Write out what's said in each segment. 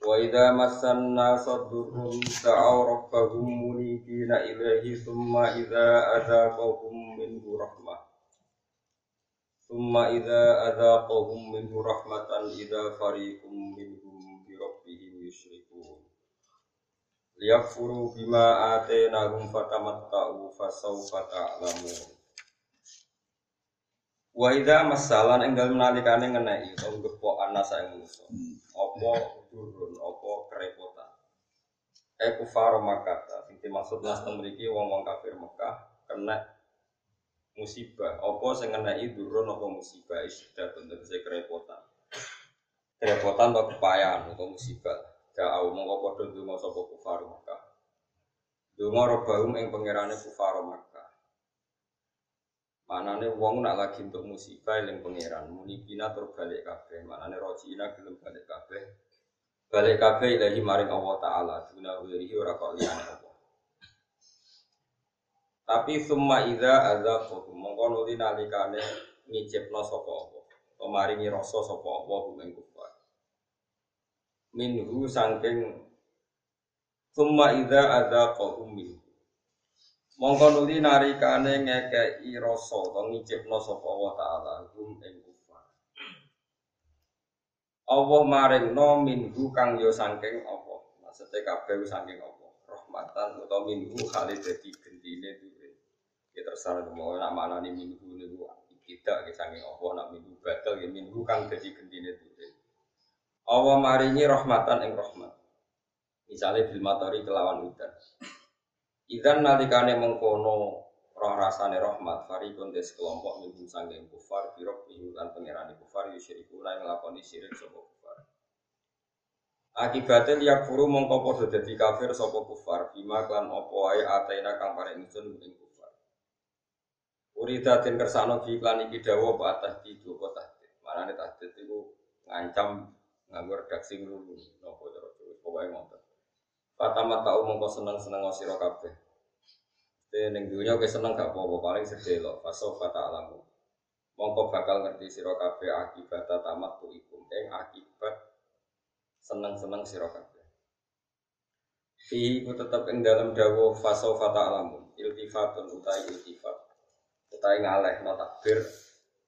Wa idza massan nasa durrun da'aw rabbahum munibina ilaihi thumma idza adzaqahum minhu rahmah. Thumma idza adzaqahum minhu rahmatan idza fariqum minhum bi rabbihim yusyrikun. Liyakfuru bima atainahum fatamatta'u fasawfa ta'lamun. Wa idza masalan ing dalem nalikane ngeneki utawa gepok ana sae manusa. Apa durun, apa kerepotan. Eh kufar Makkah, sing dimaksud nas mriki wong-wong kafir Mekah kena musibah. Apa sing ngeneki durun apa musibah isda bentuk kerepotan. Kerepotan atau kepayahan atau musibah. Da'au mongko padha ndonga sapa kufar Mekah. Ndonga robahum ing pangerane kufar Mekah. Manane wong nak lagi untuk musibah eling pangeran, munibina tur balik kabeh. Manane rojiina gelem balik kabeh. Balik kabeh ilahi maring Allah taala, duna wirihi ora kok liyane Allah. Tapi summa idza azaqahum mongko nuli nalikane ngicipno sapa apa. Pemaringi rasa sapa apa ing kufar. Minhu saking summa idza azaqahum minhu Mongko nuli narikane ngekeki rasa utawa ngicipno sapa Allah taala hum ing kufar. Allah maringno minhu kang yo saking apa? Maksudnya kabeh saking apa? Rahmatan utawa minhu kali dadi gendine duwe. Ya terserah mau nak maknani minhu niku tidak ke saking apa nak minhu batal ya minhu kang dadi gendine duwe. Allah maringi rahmatan ing rahmat. Misalnya bil kelawan udan. Idan nalikane mengkono roh rasane rahmat farikun des kelompok minhum sanggeng kufar birok minggu lan kufar yusyriku lan nglakoni syirik sapa kufar. Akibatnya liak furu mongko padha dadi kafir sapa kufar bima klan apa wae ataina kang paring ingsun ing kufar. Uridatin kersano di iklan iki dawa apa atas di dua tahdid. Manane tahdid iku ngancam nganggo redaksi ngrunu napa cara pokoke ngoten. Fatama tau mongko seneng-seneng sira kabeh. Te ning dunya seneng gak apa-apa paling. Faso fata alamu. Mongko bakal ngerti sira kabeh akibat tamat tu iku ing akibat seneng-seneng sira kabeh. Fi ku tetep ing dalam faso fata alamu. Iltifatun utai iltifat. Utai ngaleh no takbir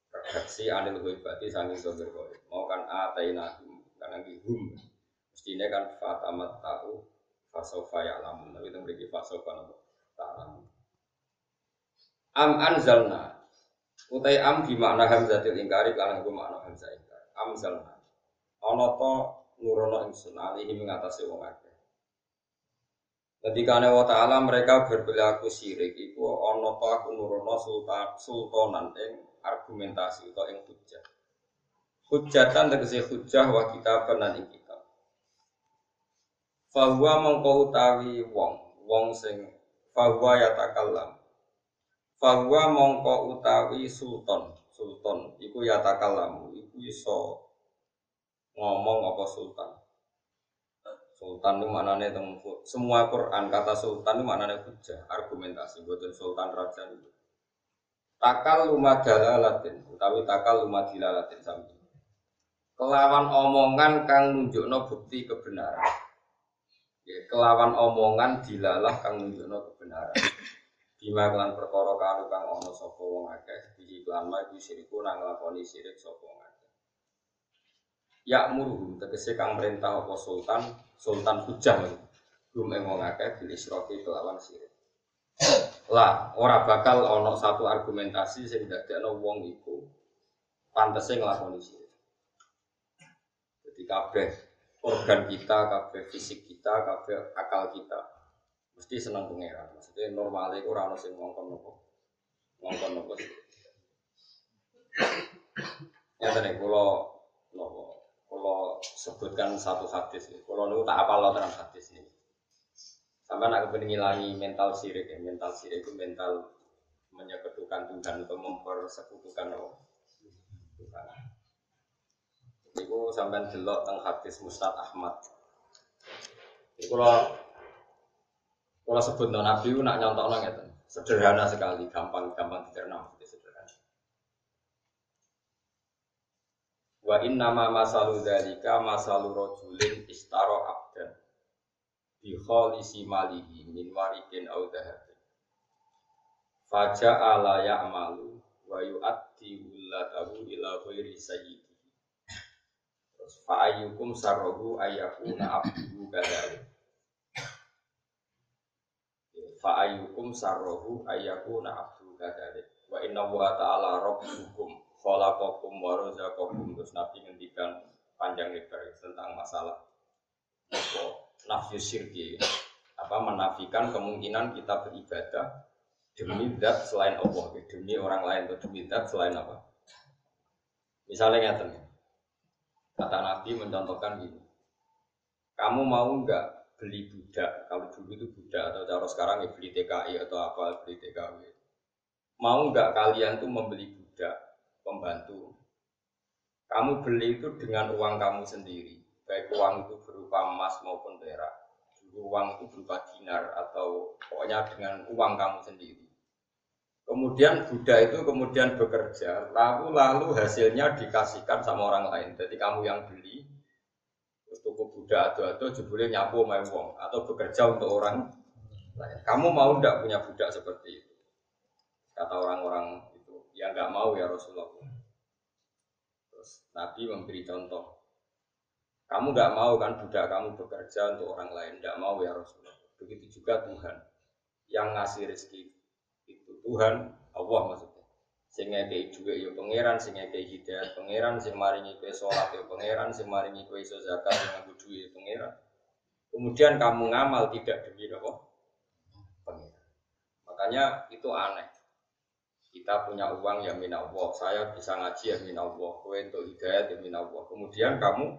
redaksi anil berarti sanging kowe. Mau kan ataina karena hum. Mestinya kan fatamat tahu fasofa lamun tapi itu memiliki fasofa nopo? Ta'lamun. Am anzalna. Utai am di makna hamzatil ingkari karena gue makna hamzah ingkar am zalna. Ono to nurono ingsun alihi mengatasi wong akeh. Ketika wa ta'ala mereka berperilaku syirik Iku ono to aku nurono sultan, sultanan ing argumentasi atau ing hujah Hujatan tegesi hujah wa kita benan ing Fahuwa mongko utawi wong, wong sing fahuwa yatakallam. Fahuwa mongko utawi sultan, sultan iku yatakallamu, iku iso ngomong apa sultan. Sultan itu maknanya teng semua Quran kata sultan itu maknanya hujah, argumentasi, buatan sultan raja itu. Takal lumah dalalatin, utawi takal lumah dilalatin sami. Kelawan omongan kang nunjukno bukti kebenaran ya, kelawan omongan dilalah kang nunjukno kebenaran. Bima kelan perkara kanu kang ana sapa wong akeh iki kelan ma iku syiriku nang nglakoni syirik sapa wong akeh. Ya muruhum tegese kang perintah apa sultan sultan hujah gum ing wong akeh kelawan syirik lah ora bakal ana satu argumentasi sing dadekno wong iku pantese nglakoni syirik jadi kabeh organ kita, kabeh fisik kita, kabeh akal kita mesti senang pangeran. Maksudnya normalnya itu orang sing ngongkon nopo, ngongkon nopo. Ya tadi kalau nopo, kalau sebutkan satu hadis, kalau nu tak apa lo terang hadis ini. Sampai nak kepengen ngilangi mental sirik ya, mental sirik itu mental menyekutukan Tuhan atau mempersekutukan. Tuhan. Iku sampai delok tentang hadis Mustad Ahmad. Iku kalau sebut non Nabi nak nyontok nang Sederhana sekali, gampang gampang dicerna sederhana. Wa inna ma masalu dzalika masalu rajulin istaro abdan bi khalisi malihi min warikin au dhahabin faja ala ya'malu wa yu'addi wulatahu ila ghairi fa ayyukum sarruhu ayyakuna abduhu kadzalik fa ayyukum sarruhu ayyakuna abduhu kadzalik wa inna wa ta'ala rabbukum khalaqakum wa razaqakum. Terus nabi ngendikan panjang lebar tentang masalah. Nafsu syirki. Apa? Menafikan kemungkinan kita beribadah demi zat selain Allah. Demi orang lain atau demi zat selain apa? Misalnya ngeten kata Nabi mencontohkan gini. Kamu mau nggak beli budak? Kalau dulu itu budak atau cara sekarang ya beli TKI atau apa beli TKW mau nggak kalian tuh membeli budak pembantu? Kamu beli itu dengan uang kamu sendiri. Baik uang itu berupa emas maupun perak. Uang itu berupa dinar atau pokoknya dengan uang kamu sendiri kemudian budak itu kemudian bekerja lalu lalu hasilnya dikasihkan sama orang lain. Jadi kamu yang beli terus tuku budak atau atau jebule nyapu main uang atau bekerja untuk orang lain. Kamu mau tidak punya budak seperti itu? Kata orang-orang itu ya nggak mau ya Rasulullah. Terus Nabi memberi contoh kamu nggak mau kan budak kamu bekerja untuk orang lain, nggak mau ya Rasulullah. Begitu juga Tuhan yang ngasih rezeki Tuhan Allah maksudnya. Sehingga kayak juga ya pangeran, sehingga kayak hidayat pangeran, sing maringi kue sholat ya pangeran, sing maringi kue iso zakat yang aku ya pangeran. Kemudian kamu ngamal tidak demi apa? Pangeran. Makanya itu aneh. Kita punya uang ya min Allah, saya bisa ngaji ya min Allah, kue untuk hidayat ya min Allah. Kemudian kamu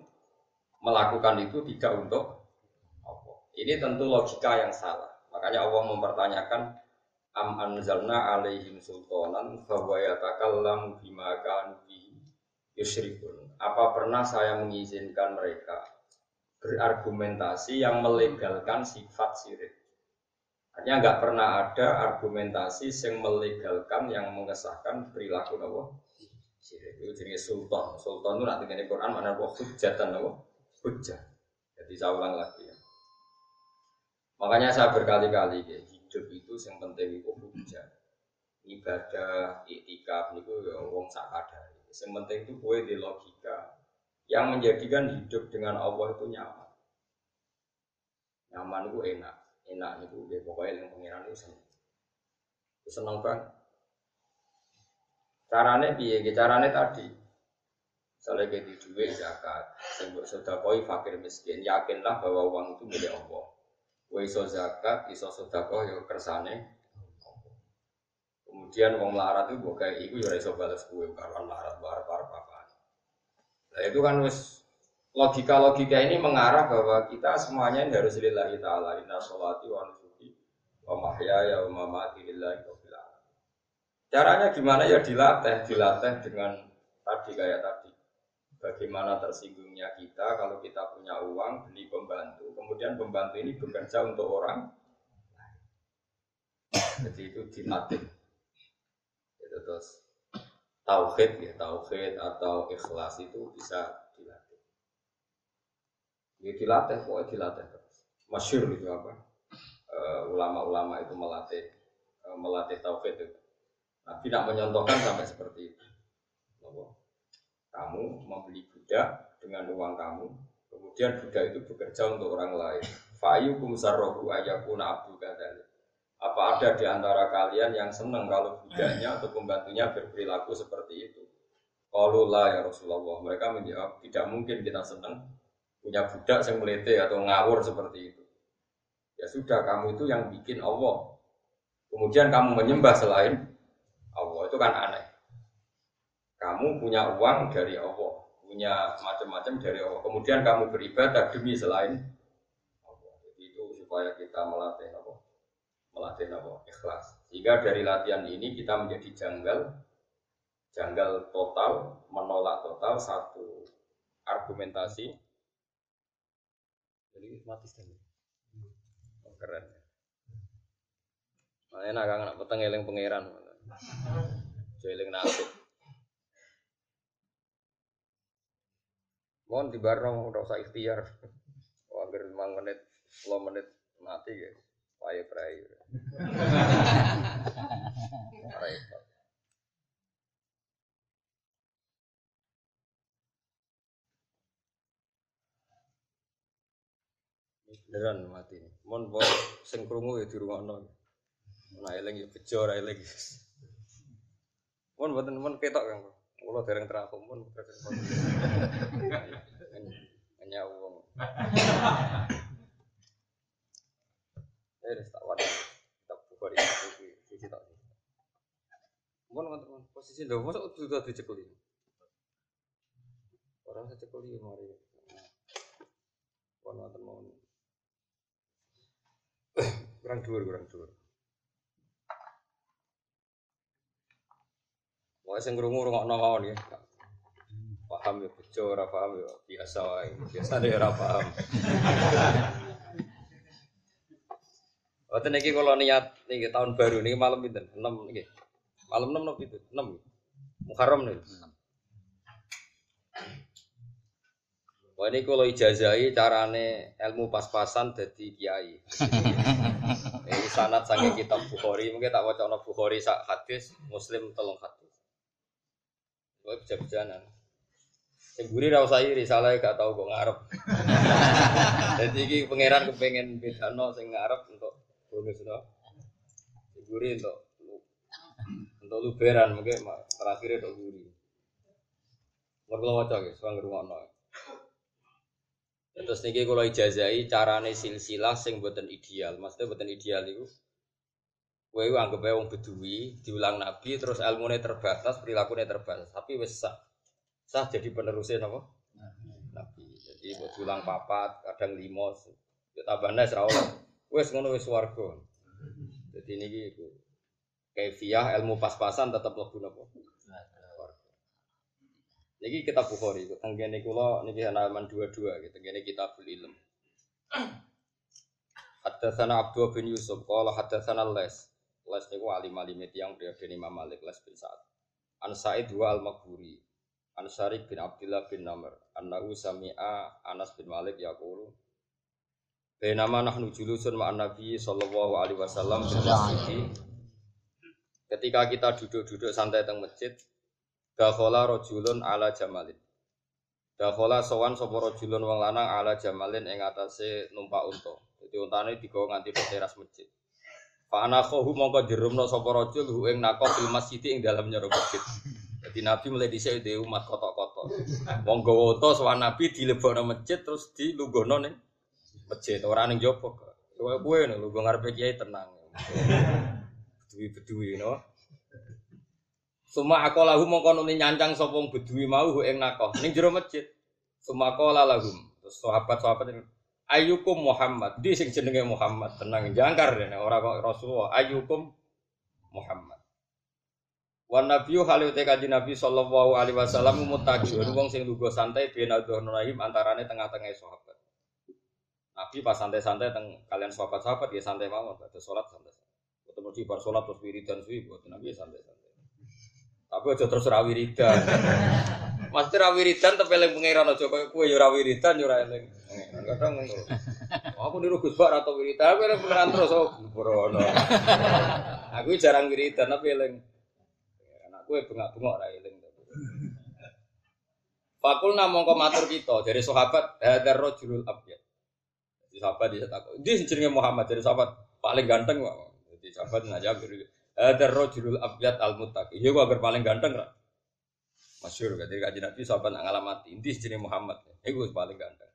melakukan itu tidak untuk Allah. Ini tentu logika yang salah. Makanya Allah mempertanyakan am anzalna alaihim sultanan bahwa yatakallamu bima kanu yusyrikun. Apa pernah saya mengizinkan mereka berargumentasi yang melegalkan sifat sirik? Artinya nggak pernah ada argumentasi yang melegalkan yang mengesahkan perilaku Allah sirik. Itu jenis sultan. Sultan itu nanti di Quran mana Allah hujatan Allah hujah. Jadi saya ulang lagi ya. Makanya saya berkali-kali ya, hidup itu yang penting itu hujah. Ibadah, iktikaf itu ya wong sakadari. Yang penting itu gue di logika yang menjadikan hidup dengan Allah itu nyaman. Nyaman itu enak, enak itu ya pokoknya yang pengiran itu seneng. Seneng banget. Caranya piye? Caranya tadi Misalnya kayak di duit zakat, sebut sodakoi fakir miskin, yakinlah bahwa uang itu milik Allah. Wa iso zakat, iso sodakoh ya kersane. Kemudian uang melarat itu kayak iku ya iso balas kue karuan melarat bar bar apa. Nah itu kan wis logika-logika ini mengarah bahwa kita semuanya ini harus lillahi ta'ala inna sholati wa nusuki wa mahyaya wa mamati lillahi Caranya gimana ya dilatih, dilatih dengan tadi kayak tadi bagaimana tersinggungnya kita kalau kita punya uang beli pembantu, kemudian pembantu ini bekerja untuk orang Jadi itu dilatih. Itu terus tauhid ya, tauhid atau ikhlas itu bisa dilatih. Ya dilatih, pokoknya dilatih terus. Masyur itu apa? Eh, ulama-ulama itu melatih uh, melatih tauhid itu. Nah, tidak menyontohkan sampai seperti itu kamu membeli budak dengan uang kamu, kemudian budak itu bekerja untuk orang lain. Fa'ayukum sarrohu ayakuna abdu kadali. Apa ada di antara kalian yang senang kalau budaknya atau pembantunya berperilaku seperti itu? Kalau lah ya Rasulullah, mereka menjawab tidak mungkin kita senang punya budak yang melete atau ngawur seperti itu. Ya sudah, kamu itu yang bikin Allah. Kemudian kamu menyembah selain Allah itu kan aneh. Kamu punya uang dari Allah. punya macam-macam dari Allah. Kemudian kamu beribadah demi selain Allah. Jadi itu supaya kita melatih apa? Melatih apa? Ikhlas. Sehingga dari latihan ini kita menjadi janggal, janggal total, menolak total satu argumentasi. Jadi mati sekali. Oh, keren. Makanya nak kangen peteng eling pangeran. Eling nasib. Mohon di barang udah usah ikhtiar. Wangger 5 menit, 10 menit mati guys. Paya prai. Repot. beneran mati. Mon bos sing krungu ya dirungokno. Nah eling ya bejo eling. Mon mboten mon ketok Kang. Kula dereng terapung mon hanya uang. Eh tak wadah. Tak buka di sisi tak. Mon mon posisi lho mosok sudah dicekeli. Orang saya cekeli mari. Kon wonten mau kurang dhuwur kurang dhuwur Wah sing krungu rungokno mawon ya. Paham ya bejo ora paham ya biasa wae. Biasa deh ora paham. Wonten iki kula niat niki tahun baru niki malam pinten? 6 niki. Malam 6 napa itu? 6. Muharram niki. Wah ini kalau ijazai carane ilmu pas-pasan jadi kiai. Ini sanat sange kitab Bukhari, mungkin tak no Bukhari sak hadis, Muslim telung hadis. Wah bisa berjalan. Yang gurih rau saya salah gak tahu kok ngarep. Jadi ini pangeran kepengen beda no sing ngarep untuk bonus no. Yang gurih untuk untuk luberan mungkin terakhir untuk gurih. Mereka wajah guys, sekarang rumah no. Terus niki kalau ijazai carane silsilah sing buatan ideal. Maksudnya buatan ideal itu Kowe anggap wong bedui diulang nabi terus ilmunya terbatas, perilakunya terbatas, tapi wis sah. Sah jadi penerusnya napa? Nabi. Jadi buat diulang papat, kadang lima, ya tambahnya ra oleh. Wis ngono wis warga. Jadi niki iku. Kaifiah ilmu pas-pasan tetap mlebu napa? Niki kita Bukhari, tenggene kula niki halaman 22 gitu. Tenggene kitabul ilm. Hadatsana Abdul bin Yusuf qala hadatsana Les. Les niku alim alim yang dia bin Imam Malik Les bin Sa'ad. An Sa'id wa al-Maghburi. An Syarik bin Abdullah bin Namr. Annahu sami'a Anas bin Malik yaqulu Bainama nahnu julusun ma'an Nabi sallallahu alaihi wasallam. Ketika kita duduk-duduk santai teng masjid, Dakhola rojulun ala jamalin. Dakhola sowan sapa rojulun wong lanang ala jamalin ing atase numpak unta. Dadi untane digawa nganti teras masjid. Fa ana khahu mongko dirumno sapa rajul hu ing nako fil masjid ing dalem nyoro masjid. Jadi Nabi mulai dhisik dhe umat kotok-kotok. Wong gawa unta sowan Nabi dilebokno masjid terus dilungguhno ning masjid ora ning jopo. Kowe kowe lho ngarepe kiai tenang. Bedui-bedui no. Suma aku lahu mongko nuli nyancang sapa bedui mau ing nakoh ning jero masjid. Suma aku lahum. Terus sahabat-sahabat ini Ayyukum Muhammad. Di sing jenenge Muhammad tenang jangkar dene ora kok Rasulullah. Ayyukum Muhammad. Wan nabiyyu halu te kanjeng Nabi sallallahu alaihi wasallam mutaqiun wong sing lugu santai bena rahim antarane tengah-tengah sahabat. Nabi pas santai-santai teng kalian sahabat-sahabat ya santai mawon, ada salat santai. Ketemu di bar salat terus wiridan suwi buat Nabi ya santai-santai. Tapi aja terus ra wiridan. Mesti ra wiridan tapi eling pangeran aja koyo kowe ya ra wiridan ya ora eling. Kadang ngono. Aku niru Gus Bak atau wiridan, aku eling pangeran terus oh brono. Aku jarang wiridan tapi eling. Anakku bengak-bengok ra eling. Fakul namung matur kita dari sahabat hadar rajulul abyad. Jadi sahabat dia takut. Dia jenenge Muhammad dari sahabat paling ganteng kok. Jadi sahabat ngajak ada rojulul abiyat al mutaki. Iya gua agar paling ganteng lah. Masyur kan, kaji Nabi sahabat nak ngalamati. Inti jenis Muhammad. Iku paling ganteng.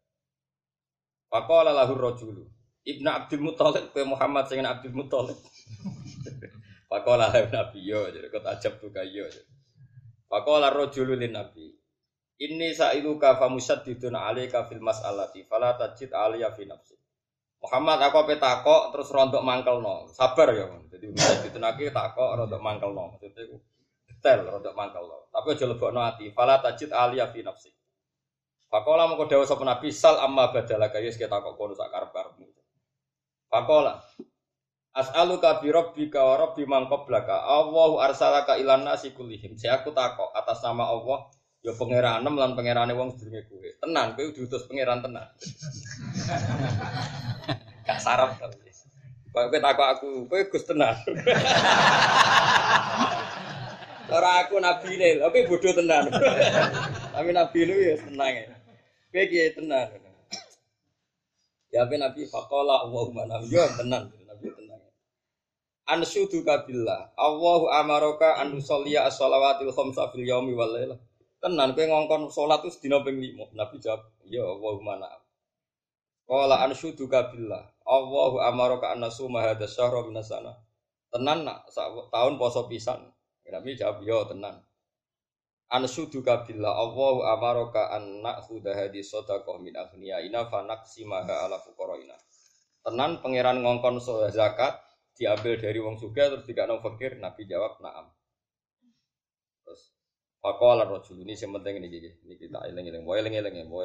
Pakola lahur rojulu. Ibnu Abdul Muthalib ke Muhammad dengan Abdul Muthalib. Pakola Nabi yo, jadi kau tajab tuh kayo. Pakola rojulu lin Nabi. Inni sa'iluka famusyaddidun 'alaika fil mas'alati fala tajid 'alayya fi nafsi. Muhammad aku ape takok terus rontok mangkelno. Sabar ya. Jadi bisa ditenaki takok rontok mangkelno. Maksudnya detail rontok mangkelno. Tapi aja lebokno ati. Fala tajid 'alayya fi nafsi. Fakola mengko dawuh sapa Nabi sal amma badalaka yes kita takok kono sak karep-karepmu. Fakola As'aluka bi rabbika wa rabbi man qablaka. Allahu arsalaka ilan nasi kullihim. Saya aku takok atas nama Allah Ya pangeranem lan pangerane wong sedurunge kowe. Tenan kowe diutus pangeran tenan. Gak sarap tapi. Kok kowe takok aku, kowe Gus tenan. Ora aku nabine, oke bodoh tenan. Tapi nabi lu ya tenang ya. Kowe kiye tenan. Ya ben nabi faqala Allahumma nabi yo tenan, nabi tenan. Ansyudu kabillah. Allahu amaraka an nusalliya as-shalawatil khamsa fil yaumi wal lailah. Tenan kowe ngongkon salat itu sedina ping 5. Nabi jawab, "Ya Allahumma na'am." Qala anshuduka billah. Allahu amaraka an nasuma hadza syahra sana. Tenan nak tahun poso pisan. Nabi jawab, "Ya tenan." Anshuduka billah. Allahu amaraka an na'khudha hadhi sadaqah min aghniyaina fa naqsimaha ala fuqaraina. Tenan pangeran ngongkon zakat diambil dari wong sugih terus dikakno fakir. Nabi jawab, "Na'am." Pakola rojul ini yang penting ini gini, ini kita eling eling, mau eling eling, mau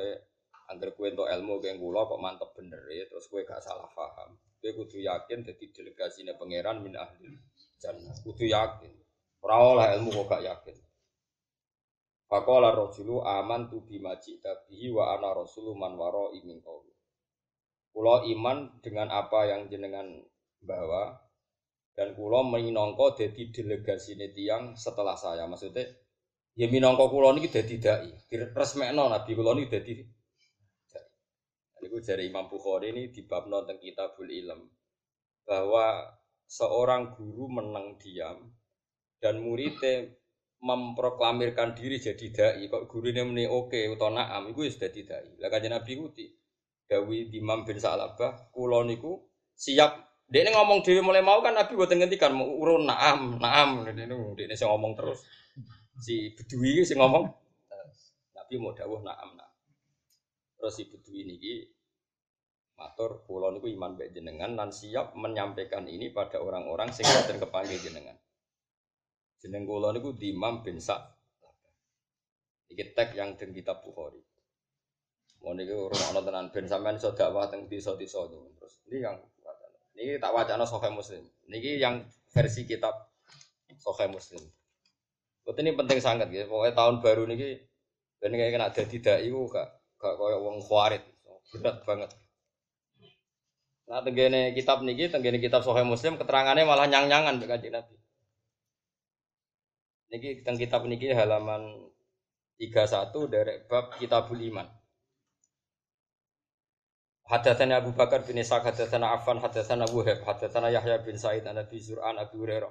angger kue untuk ilmu kayak gula kok mantep bener ya, terus kue gak salah paham, kue kudu yakin jadi delegasi pangeran min ahli jannah, kudu yakin, lah ilmu kok gak yakin. Pakola rojulu aman tu bimaji tabihi wa ana rasulu man waro imin kau. Kulo iman dengan apa yang jenengan bawa dan kulo menyinongko jadi delegasi tiang setelah saya, maksudnya Ya minangka kula niki dadi dai. Diresmekno Nabi kula niki dadi dai. Niku jari Imam Bukhari ini di bab tentang Kitabul Ilm bahwa seorang guru menang diam dan muridnya memproklamirkan diri jadi dai kok guru ini meni oke atau naam itu sudah dai. Lah kanjeng Nabi ku di Dawi Imam bin Sa'labah kula niku siap. Dia ini ngomong dewi mulai mau kan Nabi buat ngendikan mau urun naam naam. Ini dia ini ngomong terus. Si bedui sih ngomong Nabi mau dawuh na'am nah. Terus si bedui niki matur kula niku iman baik jenengan dan siap menyampaikan ini pada orang-orang sing dan kepanggil jenengan. Jeneng kula niku Imam bin Sa' Iki tek yang den kitab Bukhari. Mau niku rumah tenan ben sampean iso dakwah teng desa-desa terus. Ini yang ini tak wacana Sahih Muslim. Niki yang versi kitab Sahih Muslim. Betul ini penting sangat gitu. Pokoknya tahun baru ini ben kayak kena jadi dai ku gak gak koyo wong khawarit. Berat banget. Nah, tenggene kitab niki, tenggene kitab Sahih Muslim keterangannya malah nyang-nyangan mbek Kanjeng Nabi. Niki teng kitab niki halaman 31 dari bab Kitabul Iman. Hadatsana Abu Bakar bin Ishaq, hadatsana Affan, hadatsana Wuhaib, hadatsana Yahya bin Sa'id an Abi Zur'an Abi Hurairah.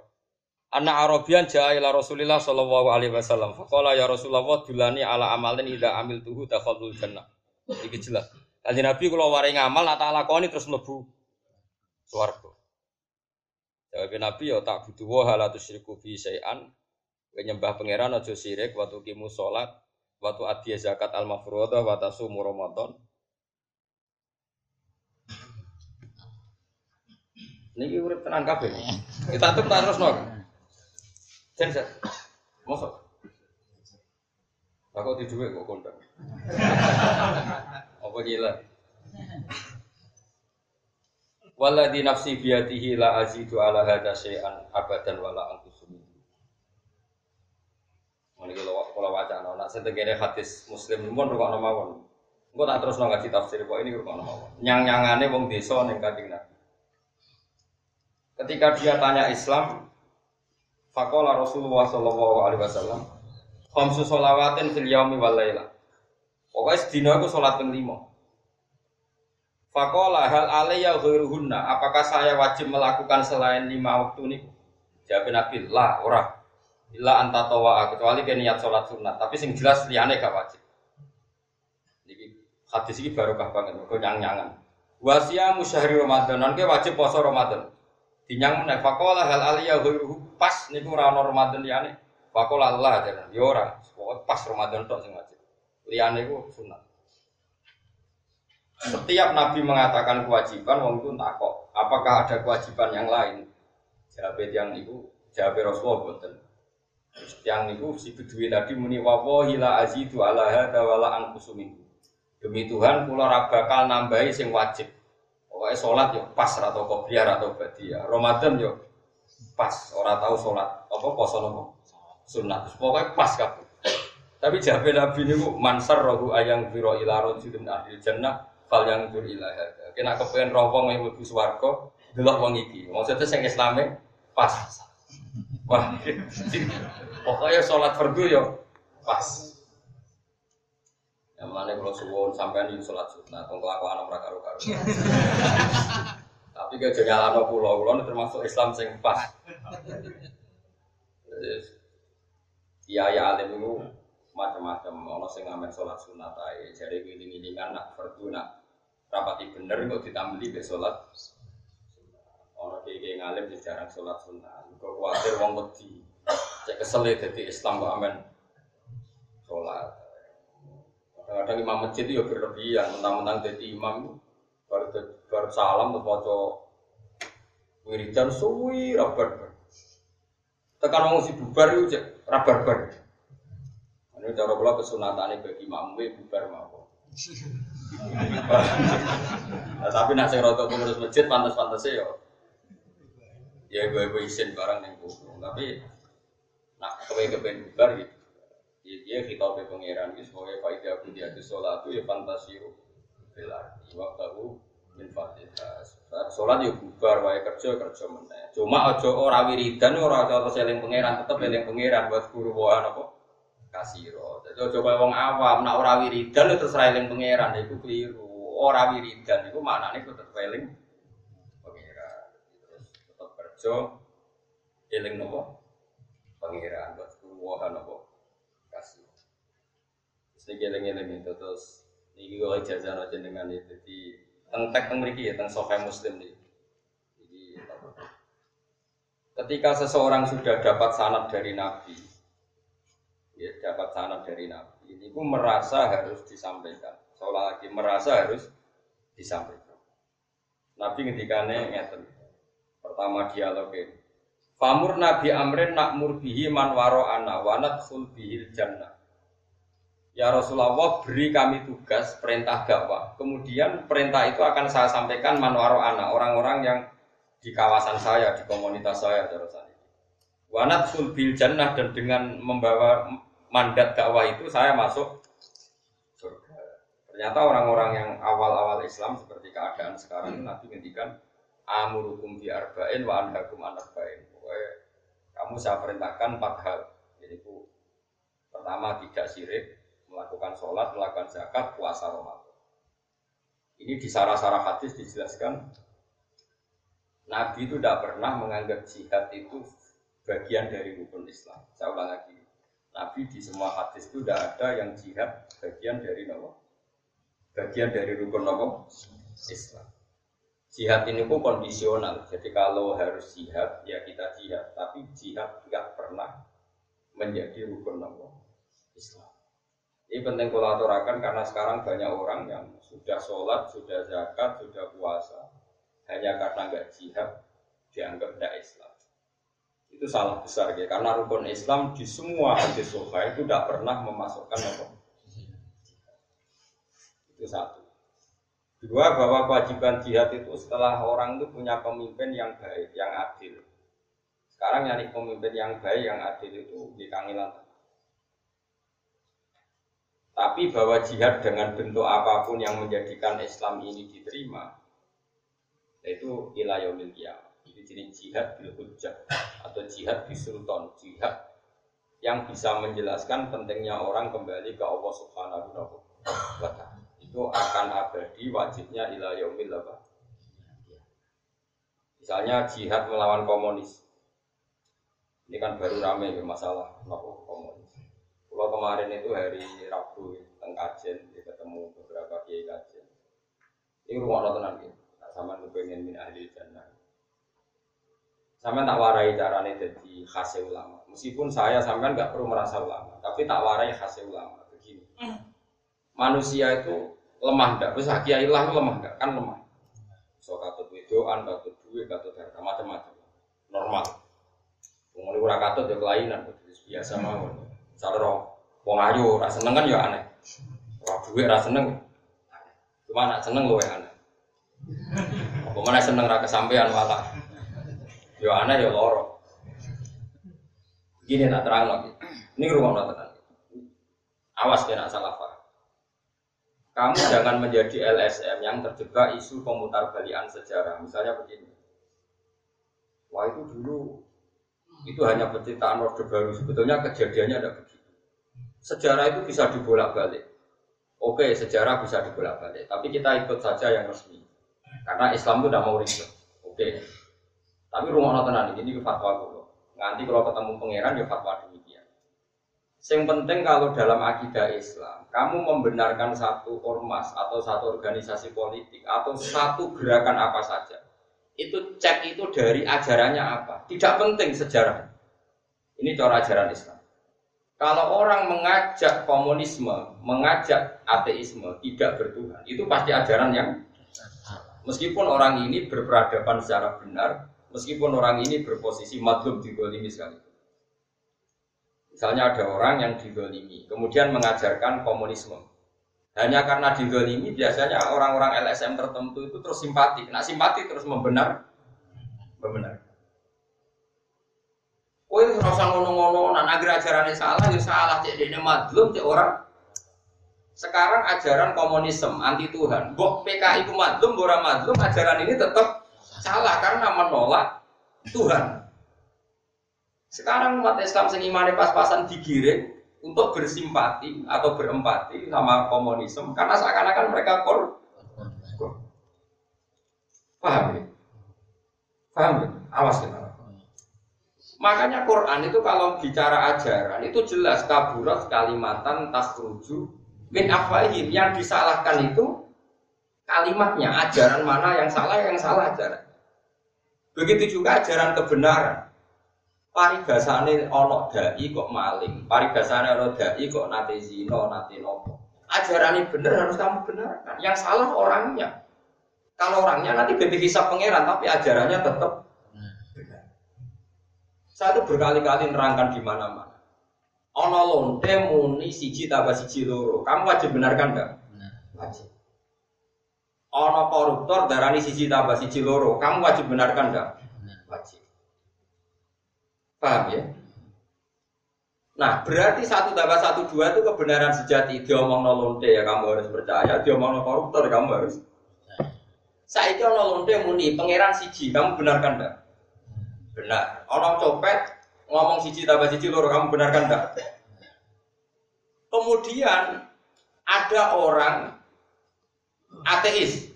Anak Arabian jaa ila Rasulillah sallallahu alaihi wasallam. Faqala ya Rasulullah dulani ala amalin idza amiltuhu dakhalul jannah. Iki jelas. Kanjeng Nabi kula waring ngamal nak tak lakoni terus mlebu swarga. Jawab Nabi ya tak butuh wa hala tusyriku fi syai'an. Nyembah pangeran aja syirik waktu kimu salat, waktu adhiya zakat al mafruḍah wa tasumu ramadan. Niki urip tenan kabeh. Kita tuh terus nol. Jen set. Mosok. Aku di duit kok kontak. Apa gila? Waladhi nafsi biyatihi la azidu ala hada syai'an abadan wala angkusumi. Ini kalau kalau wacana, nak setegene hadis muslim pun rukuk mawon. Engko tak terus ngaji tafsir kok ini rukuk mawon. Nyang nyangane wong desa ning kanjeng Nabi. Ketika dia tanya Islam, Fakola Rasulullah Shallallahu Alaihi Wasallam, Khamsu sholawatin fil yaumi wal laila. Pokoknya sedina aku sholat ping lima. Fakola hal alaiya ghairuhunna. Apakah saya wajib melakukan selain lima waktu ini? Jawab Nabi, lah ora. Illa anta tawa kecuali ke niat sholat sunat. Tapi sing jelas liane gak wajib. Jadi hadis ini barokah banget. Kau nyang nyangan. Wasia musyahri Ramadan. Nanti wajib poso Ramadan. Dinyang meneh fakola hal aliyah ghairuhu pas niku ora ana Ramadan liyane. Fakola Allah jalan. Ya ora. Pokoke pas Ramadan tok sing wajib. Liyane itu sunat. Setiap Nabi mengatakan kewajiban, wong itu takok, apakah ada kewajiban yang lain? Jawab yang itu, jawab Rasulullah. Yang itu si kedua tadi muni wawahi la azidu ala hada wala angkusumin. Demi Tuhan, pulau bakal nambahi sing wajib. Pokoknya sholat yo pas atau kopiar atau badia. Ramadan yo pas. Orang tahu sholat apa poso nopo sunat. Pokoknya pas kabeh. Tapi jabe Nabi ini mansar rohu ayang biro ila rojulin ahli jannah fal yang dur ila. Kena kepengen roh wong yang mlebu swarga, delok wong iki. Maksudnya sing Islame pas. Wah, pokoknya sholat fardu yo pas. Yang mana kalau suwon sampai di sholat sunnah, atau kelakuan orang karu karu. Tapi gak jalan apa pulau, pulau termasuk Islam sing pas. Iya ya alim itu macam-macam. Ono sing ngamen sholat sunat ae, jadi giling-gilingan nak fardu nak rapati bener kok ditambeli be sholat Ono kiai ngalim jarang sholat sunnah. Kok kuatir wong wedi. Cek kesel ya jadi Islam kok amen sholat. Kadang-kadang imam masjid itu ya berlebihan. Mentang-mentang jadi imam baru baru salam tuh foto wiridan suwi rabar Tekan wong si bubar itu cek rabar bar. Ini cara kula kesunatane bagi imam bubar mau. nah, tapi nak sing rada pengurus masjid pantas-pantasnya ya ya gue gue isin barang kuku tapi nak kewe kepen bubar gitu. Ya dia kita be pangeran gitu sebagai faedah aku dia sholat itu ya fantasi belar waktu aku min fatitas sholat ya bubar wae kerja kerja mana cuma ojo ora wiridan ora ojo seling pangeran tetep eling pangeran buat guru bahan apa? Kasiro. Jadi ojo kaya wong awam nak ora wiridan terus eling pangeran itu keliru. Ora wiridan itu maknanya tetep eling kerja eling nopo pangeran buat kuwahan nopo kasih. Eling eling itu terus ini gue jajan aja dengan itu di tentang teng meriki ya tentang sofa muslim nih. Jadi ketika seseorang sudah dapat sanad dari nabi ya dapat sanad dari nabi ini pun merasa harus disampaikan. Seolah lagi merasa harus disampaikan. Nabi ketika ngeten. Pertama dialog ini. Famur Nabi Amrin nak murbihi man waro ana wanat sul bihil jannah. Ya Rasulullah beri kami tugas perintah dakwah. Kemudian perintah itu akan saya sampaikan manwaro ana orang-orang yang di kawasan saya, di komunitas saya terusan Wanat sul jannah dan dengan membawa mandat dakwah itu saya masuk surga. Ternyata orang-orang yang awal-awal Islam seperti keadaan sekarang Nabi ngendikan amurukum bi arba'in wa anhakum an arba'in. Pokoknya kamu saya perintahkan empat hal. Jadi bu, pertama tidak sirik, melakukan sholat, melakukan zakat, puasa Ramadan. Ini di sarah-sarah hadis dijelaskan Nabi itu tidak pernah menganggap jihad itu bagian dari rukun Islam. Saya ulang lagi. Nabi di semua hadis itu tidak ada yang jihad bagian dari nama bagian dari rukun nama Islam. Jihad ini pun kondisional. Jadi kalau harus jihad, ya kita jihad. Tapi jihad tidak pernah menjadi rukun nama Islam. Ini penting kolaborasikan karena sekarang banyak orang yang sudah sholat, sudah zakat, sudah puasa. Hanya karena nggak jihad, dianggap tidak Islam. Itu salah besar ya, karena rukun Islam di semua hadis sofa itu tidak pernah memasukkan apa. Itu satu. Dua, bahwa kewajiban jihad itu setelah orang itu punya pemimpin yang baik, yang adil. Sekarang nyari pemimpin yang baik, yang adil itu di kangilan. Tapi bahwa jihad dengan bentuk apa pun yang menjadikan Islam ini diterima, yaitu ilayomil kiamat. Itu jenis jihad bil hujjah atau jihad di sultan, jihad yang bisa menjelaskan pentingnya orang kembali ke Allah Subhanahu wa taala itu akan abadi wajibnya ila yaumil apa? Misalnya jihad melawan komunis. Ini kan baru rame ya masalah nopo komunis. Kalau kemarin itu hari Rabu teng kajen ketemu beberapa kiai kajen. Ini rumah gitu. Tak sama kepengen min ahli jannah. Sama tak warai caranya jadi khasnya ulama. Meskipun saya sampean nggak perlu merasa ulama, tapi tak warai khasnya ulama. Begini. manusia itu lemah enggak? Terus kiai lah lemah enggak? Kan lemah. So katut wedoan, katut duit, katut harta macam-macam. Normal. Wong ora katut ya kelainan, biasa mawon. Misalnya wong ayu ora seneng kan ya aneh. Ora duit ora seneng. Cuma nak seneng ya aneh. Apa mana seneng ra kesampean malah. Ya aneh ya loro. Gini nak terang lagi. Ini rumah tenan. Awas kena salah paham. Kamu jangan menjadi LSM yang terjebak isu pemutar balian sejarah. Misalnya begini. Wah itu dulu itu hanya penciptaan Orde Baru. Sebetulnya kejadiannya ada begitu. Sejarah itu bisa dibolak-balik. Oke, sejarah bisa dibolak-balik. Tapi kita ikut saja yang resmi. Karena Islam itu tidak mau ribet. Oke. Tapi rumah tenan ini fatwa dulu. Nanti kalau ketemu pangeran ya fatwa demikian. Yang penting kalau dalam akidah Islam, kamu membenarkan satu ormas atau satu organisasi politik atau satu gerakan apa saja, itu cek itu dari ajarannya apa. Tidak penting sejarah. Ini cara ajaran Islam. Kalau orang mengajak komunisme, mengajak ateisme, tidak bertuhan, itu pasti ajaran yang Meskipun orang ini berperadaban secara benar, meskipun orang ini berposisi madlum di ini sekali. Misalnya ada orang yang digolimi, kemudian mengajarkan komunisme. Hanya karena digolimi, biasanya orang-orang LSM tertentu itu terus simpati. Nah simpati terus membenar, membenar. Oh itu rasa ngono-ngono, nah agar ajarannya salah, ya salah. Cek dia madlum, cek orang sekarang ajaran komunisme anti Tuhan. Bok PKI itu madlum, bora madlum, ajaran ini tetap salah karena menolak Tuhan. Sekarang umat Islam sing imane pas-pasan digiring untuk bersimpati atau berempati sama komunisme karena seakan-akan mereka kor. Paham ya? Paham ya? Awas ya. Makanya Quran itu kalau bicara ajaran itu jelas kaburat kalimatan tasruju min afwahim yang disalahkan itu kalimatnya ajaran mana yang salah yang salah ajaran begitu juga ajaran kebenaran paribasane ono dai kok maling paribasane ono dai kok nate zino nate nopo ajaran ini benar harus kamu benarkan yang salah orangnya kalau orangnya nanti bebek hisap pangeran tapi ajarannya tetap benar saya itu berkali-kali nerangkan di mana-mana Ono lonte muni siji tambah siji loro. Kamu wajib benarkan enggak? Wajib. Ono koruptor darani siji tambah siji loro. Kamu wajib benarkan enggak? Wajib. Paham ya? Nah, berarti satu tambah satu dua itu kebenaran sejati. Dia omong lonte ya kamu harus percaya. Dia omong koruptor kamu harus. Saya itu ono lonte muni pangeran siji. Kamu benarkan enggak? Benar. Ono copet ngomong siji tambah siji loro kamu benarkan enggak? Kemudian ada orang ateis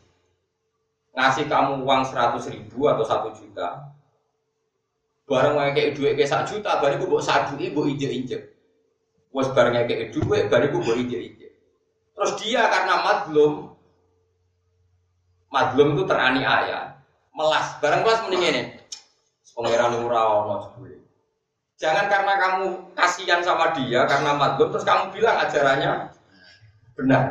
ngasih kamu uang seratus ribu atau satu juta bareng kayak duit kayak satu juta bariku buat satu ibu injek injek was bareng kayak duit bariku buat injek injek terus dia karena madlum madlum itu teraniaya melas. Bareng kelas mending ini pangeran murah ono Jangan karena kamu kasihan sama dia karena madlum terus kamu bilang ajarannya benar.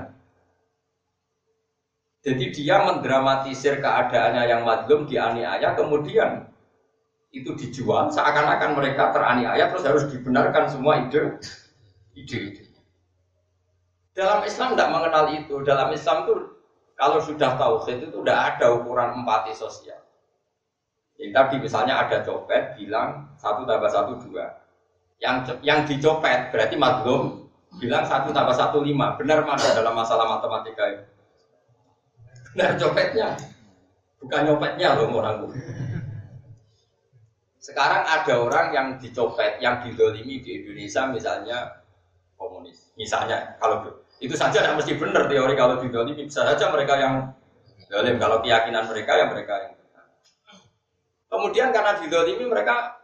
Jadi dia mendramatisir keadaannya yang madlum dianiaya kemudian itu dijual seakan-akan mereka teraniaya terus harus dibenarkan semua ide ide-ide. Dalam Islam tidak mengenal itu. Dalam Islam itu kalau sudah tauhid itu tidak ada ukuran empati sosial. Yang tadi misalnya ada copet bilang satu tambah satu dua. Yang yang dicopet berarti madlum bilang satu tambah satu lima. Benar mana dalam masalah matematika itu? Benar copetnya, bukan nyopetnya loh orang Sekarang ada orang yang dicopet, yang didolimi di Indonesia misalnya komunis. Misalnya kalau itu saja tidak mesti benar teori kalau didolimi bisa saja mereka yang dolim kalau keyakinan mereka yang mereka yang Kemudian karena didolimi mereka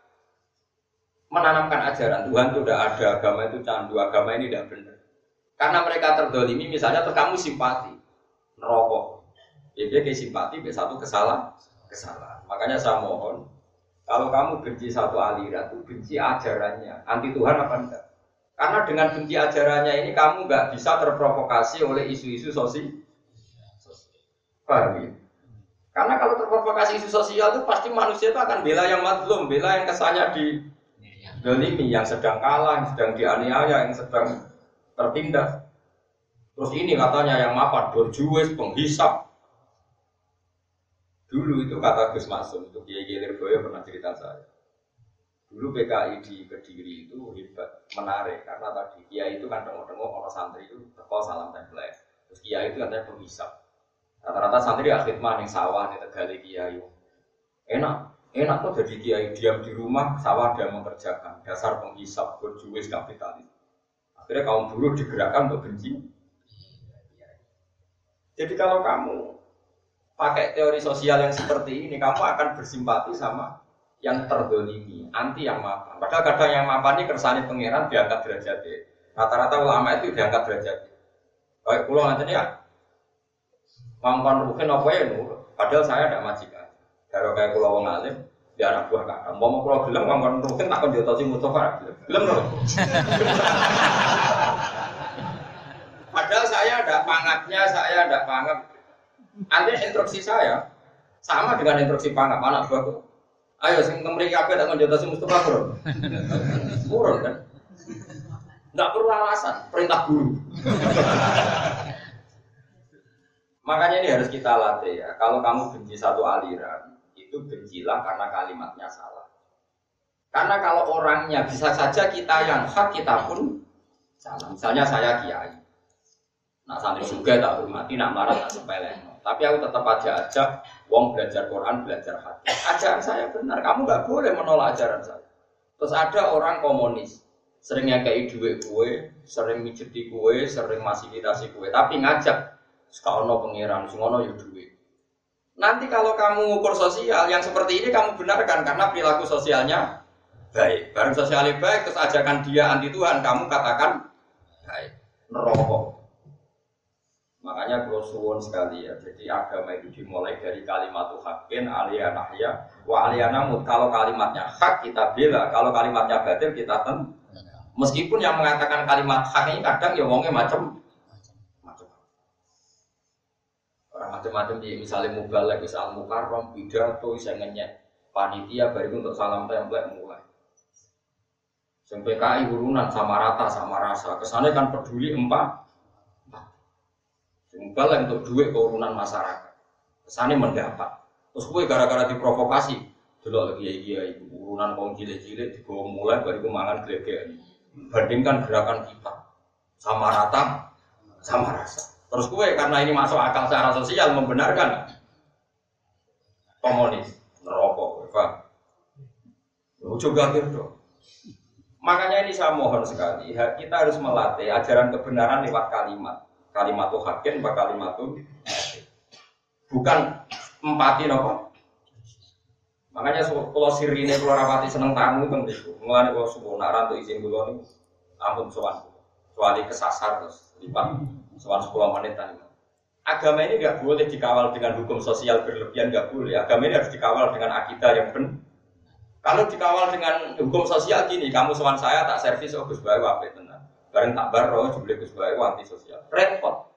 menanamkan ajaran Tuhan itu tidak ada, agama itu candu, agama ini tidak benar. Karena mereka terdolimi, misalnya terus kamu simpati, merokok. Ya dia simpati, satu kesalahan, kesalahan. Makanya saya mohon, kalau kamu benci satu aliran, itu benci ajarannya. Anti Tuhan apa enggak? Karena dengan benci ajarannya ini kamu nggak bisa terprovokasi oleh isu-isu sosial. Paham ya? Karena kalau terprovokasi isu sosial itu pasti manusia itu akan bela yang madlum, bela yang kesannya di dolimi, yang sedang kalah, yang sedang dianiaya, yang sedang tertindas. Terus ini katanya yang mapan, berjuis, penghisap. Dulu itu kata Gus Masum, itu Kiai Kiai pernah cerita saya. Dulu PKI di Kediri itu hebat, menarik karena tadi Kiai itu kan tengok-tengok orang santri itu teko salam tempel. Terus Kiai itu katanya penghisap. Rata-rata santri ya khidmah nih sawah nih tegali Kiai. Enak, enak tuh jadi Kiai diam di rumah, sawah dia mengerjakan. Dasar penghisap, berjuis kapitalis. Akhirnya kaum buruh digerakkan untuk benci jadi kalau kamu pakai teori sosial yang seperti ini, kamu akan bersimpati sama yang terdolimi, anti yang mapan. Padahal kadang yang mapan ini kersani pangeran diangkat derajat Rata-rata ulama itu diangkat derajat. Kayak pulau nanti ya, mangkon rukin apa ya Padahal saya tidak majikan. Kalau kayak pulau wong alim, di anak buah kakak. Mau mau pulau bilang mangkon rukin tak akan jotosi Mustafa. Belum dong. Padahal saya ada pangapnya, saya ada pangap. Artinya instruksi saya sama dengan instruksi pangap anak buahku. Ayo sing kemriki kabeh tak si Mustafa turun. Turun kan? Enggak perlu alasan, perintah guru. Makanya ini harus kita latih ya. Kalau kamu benci satu aliran, itu bencilah karena kalimatnya salah. Karena kalau orangnya bisa saja kita yang hak kita pun salah. Misalnya saya kiai. Nah santri juga tak hormati, nak marah tak sepele. Tapi aku tetap aja ajak wong belajar Quran, belajar hadis. Ajaran saya benar, kamu nggak boleh menolak ajaran saya. Terus ada orang komunis, sering yang kayak duit kue, sering mijeti kue, sering fasilitasi kue, tapi ngajak sekolah pangeran, sekolah ya duit. Nanti kalau kamu ngukur sosial yang seperti ini kamu benarkan karena perilaku sosialnya baik. Barang sosialnya baik terus ajakan dia anti Tuhan, kamu katakan baik. Nerokok. Makanya kalau suwon sekali ya. Jadi agama itu dimulai dari kalimat hakin alia nahya wa alia namut. Kalau kalimatnya hak kita bela, kalau kalimatnya batil kita ten. Meskipun yang mengatakan kalimat hak ini kadang ya wongnya macam macam orang macam-macam di misalnya mubalek, misal mukarrom, pidato, bisa ngenyek panitia baru untuk salam template mulai. Sampai PKI urunan sama rata sama rasa. Kesannya kan peduli empat Balik untuk duit keurunan masyarakat. Kesannya mendapat. Terus gue gara-gara diprovokasi. Dulu lagi ya iya ibu urunan kaum cilik-cilik dibawa mulai kemangan gede Bandingkan gerakan kita sama rata, sama rasa. Terus gue karena ini masuk akal secara sosial membenarkan komunis, merokok, Pak. Juga gitu. Makanya ini saya mohon sekali, kita harus melatih ajaran kebenaran lewat kalimat kalimat tuh hakin apa kalimat tuh bukan empati nopo makanya kalau sirine kalau rapati seneng tamu kan itu mulai kalau subuh naran tuh izin dulu nih ampun soal kecuali kesasar terus lipat. Soal sepuluh menit tadi. Agama ini nggak boleh dikawal dengan hukum sosial berlebihan nggak boleh. Agama ini harus dikawal dengan akidah yang benar kalau dikawal dengan hukum sosial gini kamu soal saya tak servis oh gus apa tenang Bareng tak baro jumlah Gus Baik anti sosial. Repot.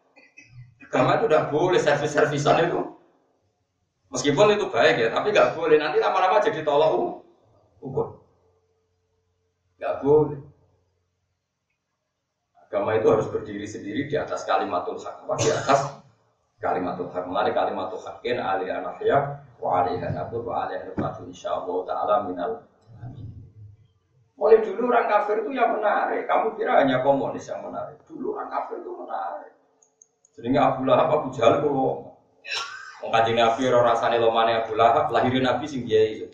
Agama itu udah boleh servis-servisan itu. Meskipun itu baik ya, tapi nggak boleh nanti lama-lama jadi tolak ukur. Nggak boleh. Agama itu harus berdiri sendiri di atas kalimatul hak, di atas kalimatul hak. Mengenai kalimatul hakin alih anahya wa alih anabur wa alih anabur insyaallah taala minal Mulai dulu orang kafir itu yang menarik. Kamu kira hanya komunis yang menarik. Dulu orang kafir itu menarik. Sehingga Abu Lahab, Abu Jahal itu Mau kaji Nabi rasanya lomane Abu Lahab, lahirin Nabi sing dia itu.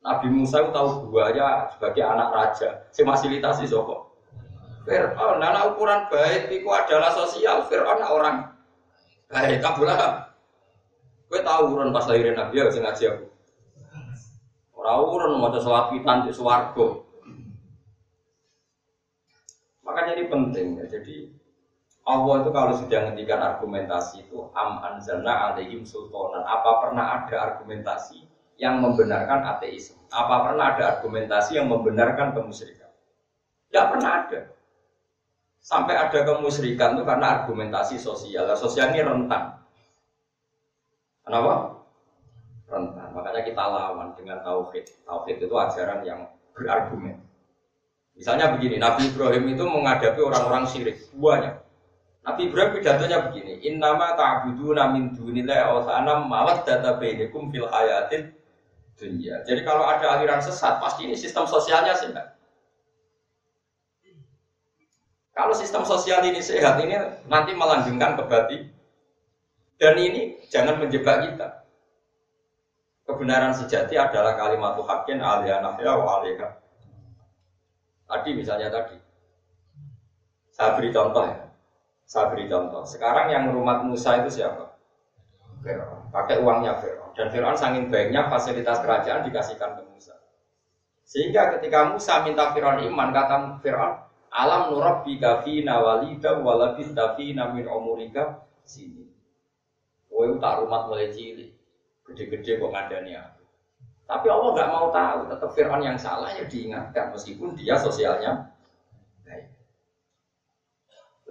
Nabi Musa itu tahu buaya sebagai anak raja. Si fasilitasi sopo. Fir'aun, nah, ukuran baik itu adalah sosial. Fir'aun orang baik. Abu Lahab. Gue tahu ukuran pas lahirin Nabi ya, ngaji aku. Ora mau maca selawat pitan di. Makanya ini penting ya. Jadi Allah itu kalau sudah ngendikan argumentasi itu am anzalna alaihim sultanan. Apa pernah ada argumentasi yang membenarkan ateisme? Apa pernah ada argumentasi yang membenarkan kemusyrikan? Tidak pernah ada. Sampai ada kemusyrikan itu karena argumentasi sosial. Nah, sosial ini rentan. Kenapa? Makanya kita lawan dengan tauhid. Tauhid itu ajaran yang berargumen. Misalnya begini, Nabi Ibrahim itu menghadapi orang-orang syirik. Buahnya. Nabi Ibrahim pidatonya begini, Innama ta'buduna min dunillahi awsanam mawad data bainakum fil hayatin dunia. Jadi kalau ada aliran sesat, pasti ini sistem sosialnya sehat. Kalau sistem sosial ini sehat, ini nanti melanggengkan kebati. Dan ini jangan menjebak kita. Kebenaran sejati adalah kalimat hakin alihanahya wa alaiha. Tadi misalnya tadi. Saya beri contoh ya. Saya beri contoh. Sekarang yang rumah Musa itu siapa? Fir'aun. Pakai uangnya Fir'aun. Dan Fir'aun saking baiknya fasilitas kerajaan dikasihkan ke Musa. Sehingga ketika Musa minta Fir'aun iman, kata Fir'aun, Alam nurabbi kafina walida walabis tafina min umurika sini. Kowe tak rumah mulai cilik. Gede-gede kok ngadani aku. Tapi Allah nggak mau tahu, tetap Fir'aun yang salah ya diingatkan meskipun dia sosialnya baik.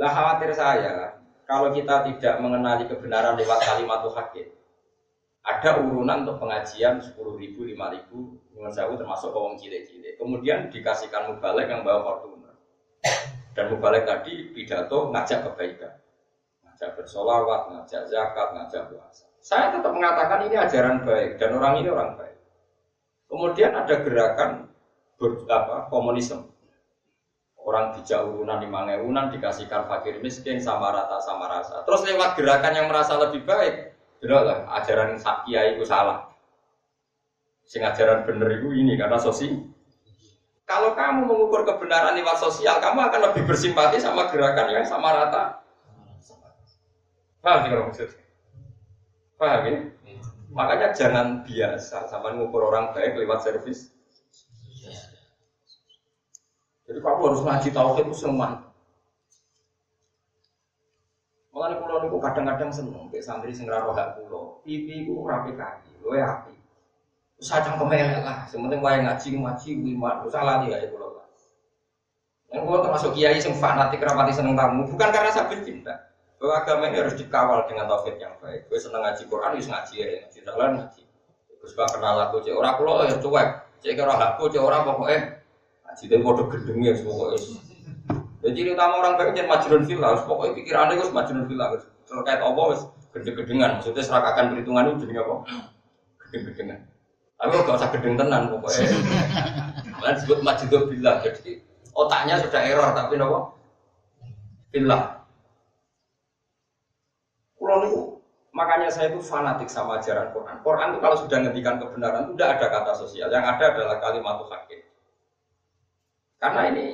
Lah khawatir saya kalau kita tidak mengenali kebenaran lewat kalimat hakim. Ada urunan untuk pengajian sepuluh ribu, lima ribu, dengan saya termasuk orang cilik-cilik. Kemudian dikasihkan mubalek yang bawa fortuna. Dan mubalik tadi pidato ngajak kebaikan. Ngajak bersolawat, ngajak zakat, ngajak puasa. Saya tetap mengatakan ini ajaran baik dan orang ini orang baik. Kemudian ada gerakan ber, apa, komunisme. Orang dijak urunan lima urunan dikasihkan fakir miskin sama rata sama rasa. Terus lewat gerakan yang merasa lebih baik, lah ajaran kiai itu salah. Sing ajaran bener itu ini karena sosial kalau kamu mengukur kebenaran lewat sosial, kamu akan lebih bersimpati sama gerakan yang sama rata. Paham sih kalau maksud? Paham ya? Makanya jangan biasa sama mengukur orang baik lewat servis. Jadi kamu harus ngaji tauhid itu semua. Mengenai pulau itu kadang-kadang seneng, kayak santri sing roh hak pulau, pipi itu rapi kaki, lo ya api. Sajang kemelek lah, sementing wae ngaji ngaji lima, salah dia ya pulau lah. Yang gue termasuk kiai yang fanatik rapati seneng tamu, bukan karena saya benci, Bahwa agama ini harus dikawal dengan taufik yang baik. Gue seneng ngaji Quran, harus ngaji ya, ngaji salah ngaji. Terus gak kenal aku cek orang pulau ya cuek, cek kira aku cek orang pokoknya ngaji dari bodoh gendengnya pokoknya. Jadi utama orang baik jadi majrun fil harus pokoknya pikirannya harus majrun fil harus terkait apa harus gede-gedengan. Maksudnya serakakan perhitungan itu jadi apa? Gede-gedengan. Tapi gak usah gedeng tenan pokoknya. Malah disebut majidul billah. Jadi otaknya sudah error tapi nopo billah. Kulo niku makanya saya itu fanatik sama ajaran Quran. Quran itu kalau sudah ngendikan kebenaran itu tidak ada kata sosial. Yang ada adalah kalimat hakim. Karena ini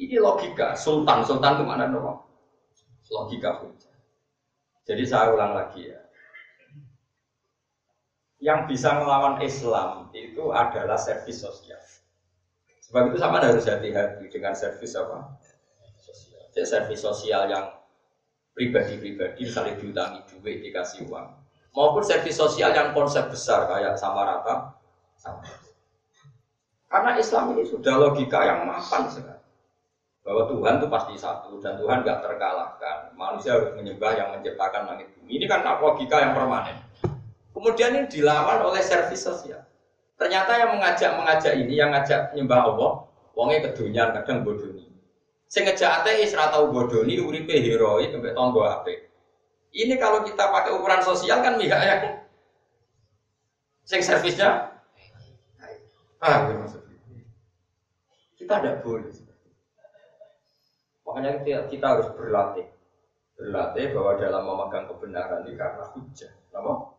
ini logika. Sultan, sultan itu mana nopo? Logika Jadi saya ulang lagi ya yang bisa melawan Islam itu adalah servis sosial. Sebab itu sama harus hati-hati dengan servis apa? Sosial. Jadi servis sosial yang pribadi-pribadi misalnya diutangi duit dikasih uang. Maupun servis sosial yang konsep besar kayak sama rata sama. Karena Islam ini sudah logika yang mapan sekali. Bahwa Tuhan itu pasti satu dan Tuhan gak terkalahkan. Manusia harus menyembah yang menciptakan langit bumi. Ini kan logika yang permanen. Kemudian ini dilawan oleh servis sosial. Ternyata yang mengajak-mengajak ini, yang ngajak nyembah Allah, wongnya kedunian kadang bodoni. Sing ngejak ateis ra tau bodoni uripe heroik sampai tonggo ape. Ini kalau kita pakai ukuran sosial kan mihak ya. Sing servisnya Ah, ya maksudnya. Kita tidak boleh. Makanya kita, kita harus berlatih. Berlatih bahwa dalam memegang kebenaran ini karena hujah. Kenapa?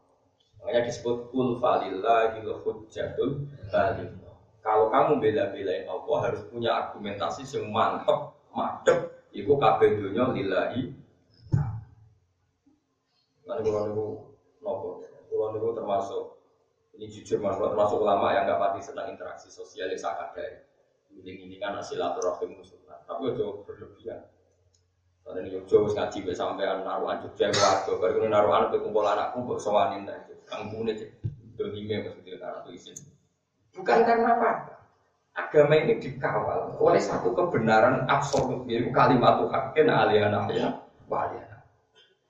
Makanya disebut kul falillahil hujjatul baligh. Kalau kamu bela-belain Allah harus punya argumentasi yang mantep, madep, iku kabeh dunya lillahi. Lan kula niku nopo? Kula niku termasuk ini jujur mas, termasuk ulama yang nggak pati senang interaksi sosial yang sangat dari ini ini kan silaturahim musuh, tapi itu berlebihan. Karena ini Jogja wis ngaji be sampean naruhan Jogja warga, baru ini naruhan pe kumpul anakku mbok sowanin ta. Kampungnya cek dolime maksudnya naruh izin. Bukan karena apa? Agama ini dikawal oleh satu kebenaran absolut yaitu kalimat Tuhan aliyana ya waliyana.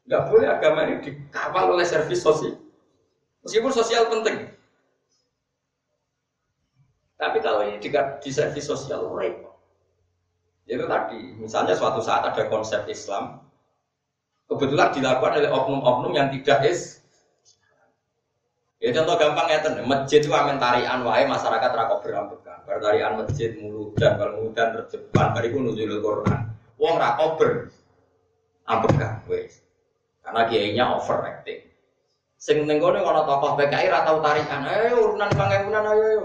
Nggak boleh agama ini dikawal oleh servis sosial. Meskipun sosial penting. Tapi kalau ini di, di servis sosial repot. Itu tadi, misalnya suatu saat ada konsep Islam, kebetulan dilakukan oleh oknum-oknum yang tidak is Ya contoh gampang ya masjid itu amin tarian masyarakat rakop berambekan. Bertarian masjid mulu dan kalau dan terjepan bariku nuzul Quran. Wong rakop ber ambekan wes. Karena kiainya overacting. Sing ning kono ana tokoh PKI ra tau tarian. Ayo urunan pangemunan ayo ayo.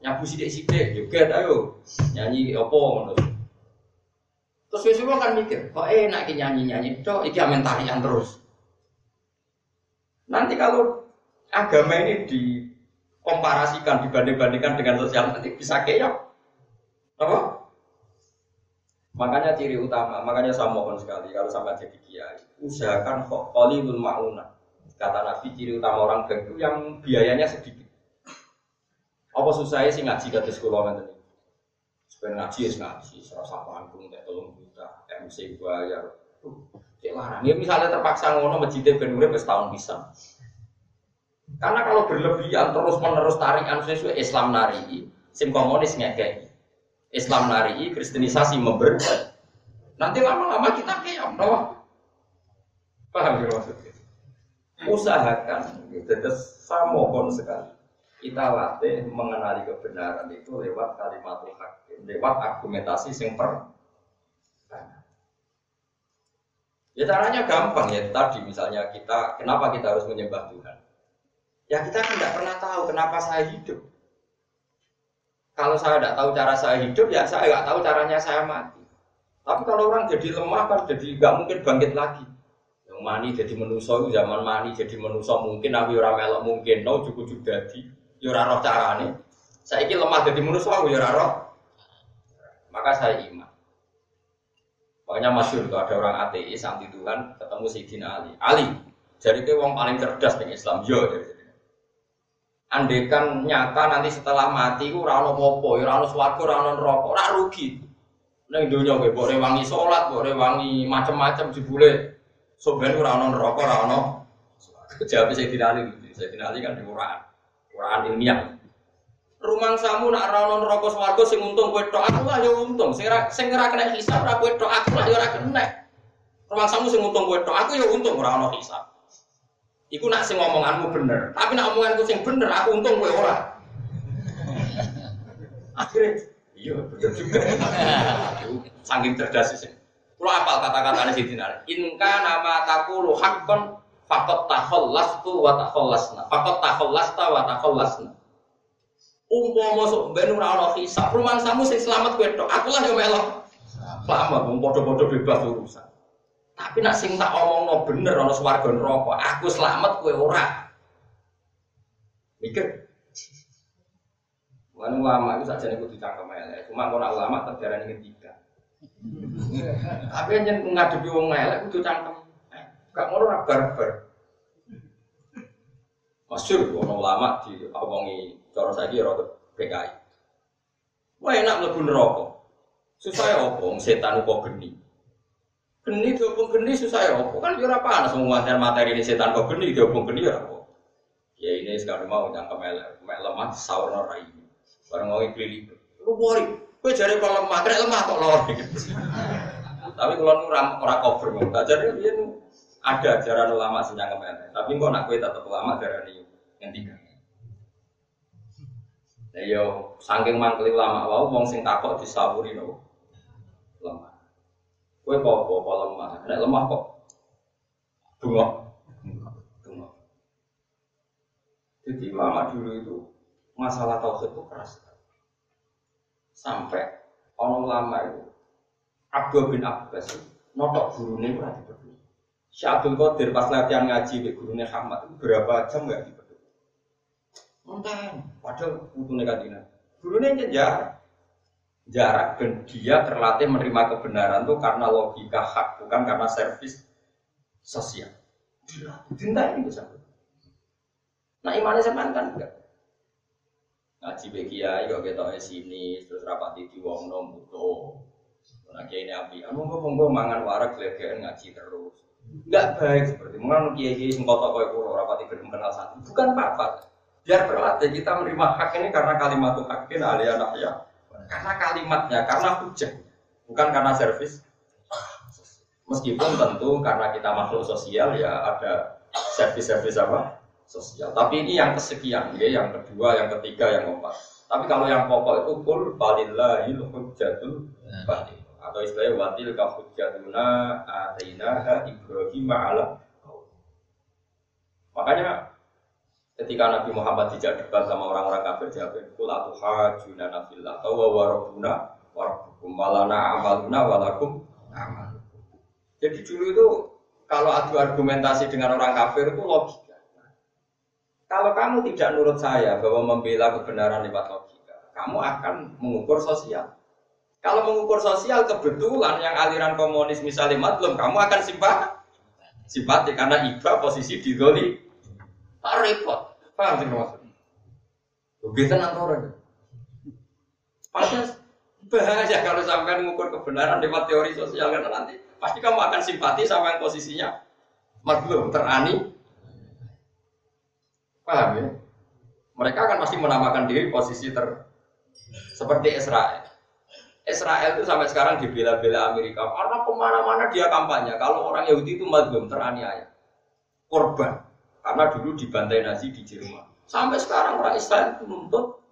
Nyabu sithik-sithik joget ayo. Nyanyi apa ngono. Terus wis kan mikir, kok enak ki nyanyi-nyanyi tok iki amen tarian terus. Nanti kalau agama ini dikomparasikan, dibanding-bandingkan dengan sosial nanti bisa keok. Apa? Makanya ciri utama, makanya saya mohon sekali kalau sampai jadi kiai, usahakan qalilul mauna. Kata Nabi ciri utama orang baik yang biayanya sedikit. Apa susahnya sih ngaji kata sekolah nanti? Supaya ngaji ya ngaji, serasa panggung, kayak tolong juta, MC bayar. Cek larang. Ya misalnya terpaksa ngono masjidnya ben urip setahun bisa. Karena kalau berlebihan terus menerus tarikan sesuai Islam nari, sim komunis ngekei. Islam nari, kristenisasi memberi. Nanti lama-lama kita kayak no. Paham ya maksudnya? Usahakan, gitu. terus mohon sekali. Kita latih mengenali kebenaran itu lewat kalimat hakim, lewat argumentasi sing per. Ya caranya gampang ya tadi misalnya kita kenapa kita harus menyembah Tuhan? Ya kita kan tidak pernah tahu kenapa saya hidup. Kalau saya tidak tahu cara saya hidup, ya saya nggak tahu caranya saya mati. Tapi kalau orang jadi lemah kan jadi nggak mungkin bangkit lagi. Yang mani jadi menuso zaman mani jadi menuso mungkin aku ora melok mungkin no cukup cukup jadi yura roh carane. Saya ini lemah jadi menuso aku yura roh. Maka saya iman. Makanya masyur itu ada orang ateis anti Tuhan ketemu Sayyidina Ali. Ali, jadi itu orang paling cerdas di Islam. Yo, jadi Andekan nyata nanti setelah mati ku rano popo, rano swargo, rano rokok, ora rugi. Neng dunia gue boleh wangi sholat, boleh wangi macam-macam jebule. Soben rano rokok, rano. Jawab saya tidak ali, saya tidak ali kan di Quran, Quran ilmiah. Rumang samu nak rano rokok swargo sing untung gue tok, aku lah yo untung. Sing sing ora kena hisab ora gue tok, aku lah yo ora kena. Rumang samu sing untung gue tok, aku yo untung ora ono hisab. Iku nak sing ngomonganmu bener, tapi nak omonganku sing bener, aku untung kowe ora. Akhirnya, iya bener juga. Saking cerdas sih. Kalau apal kata-kata di sini, inka nama takulu hakon fakot tu wa takhollasna. Fakot takhollasta wa takhollasna. Umpama sok ben ora ana hisab, samu sing selamat kowe tok. Aku lah yo melok. Selamat, wong padha-padha bebas urusan. Tapi nak sing tak omongno bener ana swarga neraka, aku selamat kowe ora. Mikir. Wan ulama itu saja kudu cangkem elek. Cuma ora ulama terjarani ketiga. Tapi yang ngadepi wong elek kudu cangkem. Gak ngono ora barbar. Masyur ono ulama di omongi cara saiki ora PKI. Wah enak mlebu neraka. Susah ya opong setan upo geni. Geni diobong geni susah ya apa? Kan jurah panas semua materi ini setan kok geni diobong geni ya apa? Ya ini sekarang mau jangka melek, melek lemah sahur norai. Barang mau ikli lu bori, gue cari kalau lemah, kena lemah kok lor. Tapi kalau nu ram orang cover mau, jadi dia ada ajaran ulama sih melek. Tapi kok nak gue tetap ulama darah yang tiga. Nah yo, saking mangkeli ulama wow, wong sing takut disawuri no lemah. Kue kok kok lemah, nek lemah kok bengok, bengok. Jadi lama dulu itu masalah tauhid itu keras. Sampai orang lama itu Abdul bin Abbas notok gurunya itu berdua. Syekh Abdul Qadir pas latihan ngaji di gurunya Hamad itu berapa jam nggak dipeduli. Entah, padahal butuhnya kajian. Gurunya nyejar, jarak dan dia terlatih menerima kebenaran itu karena logika hak bukan karena servis sosial. Cinta ini bisa. Nah imannya sama kan enggak. ngaji be kiai kok ketoke sini terus rapati di wong nom butuh. Nah ini api, anu kok monggo mangan warak gelegean ngaji terus. Enggak baik seperti mengenai kiai kiai sing kotok koyo kulo rapati gelem kenal satu. Bukan apa-apa. Biar berlatih kita menerima hak ini karena kalimat hakin alia ya. Karena kalimatnya, karena hujah. Bukan karena servis. Meskipun tentu karena kita makhluk sosial ya ada servis-servis apa? sosial. Tapi ini yang kesekian, ya, yang kedua, yang ketiga, yang keempat. Tapi kalau yang pokok itu kul balillahil hujjatul batil. Atau istilahnya watil ka hujjatuna atainaha Ibrahim ala Makanya ketika Nabi Muhammad tidak debat sama orang-orang kafir jawab kul atuhajuna nafillah atau wa warabuna warabukum walana amaluna walakum amal. Jadi dulu itu kalau adu argumentasi dengan orang kafir itu logika. Kalau kamu tidak nurut saya bahwa membela kebenaran lewat logika, kamu akan mengukur sosial. Kalau mengukur sosial kebetulan yang aliran komunis misalnya matlum, kamu akan simpati. Simpati karena iba posisi di doli. Tak repot. Paham sih maksudnya? Lebih tenang orang. Pasti bahaya kalau sampai mengukur kebenaran lewat teori sosial karena nanti pasti kamu akan simpati sama yang posisinya maklum terani Paham ya? Mereka akan pasti menamakan diri posisi ter seperti Israel. Israel itu sampai sekarang dibela-bela Amerika karena ke mana-mana dia kampanye. Kalau orang Yahudi itu mazlum teraniaya, korban karena dulu dibantai Nazi di Jerman. Sampai sekarang orang Israel itu menuntut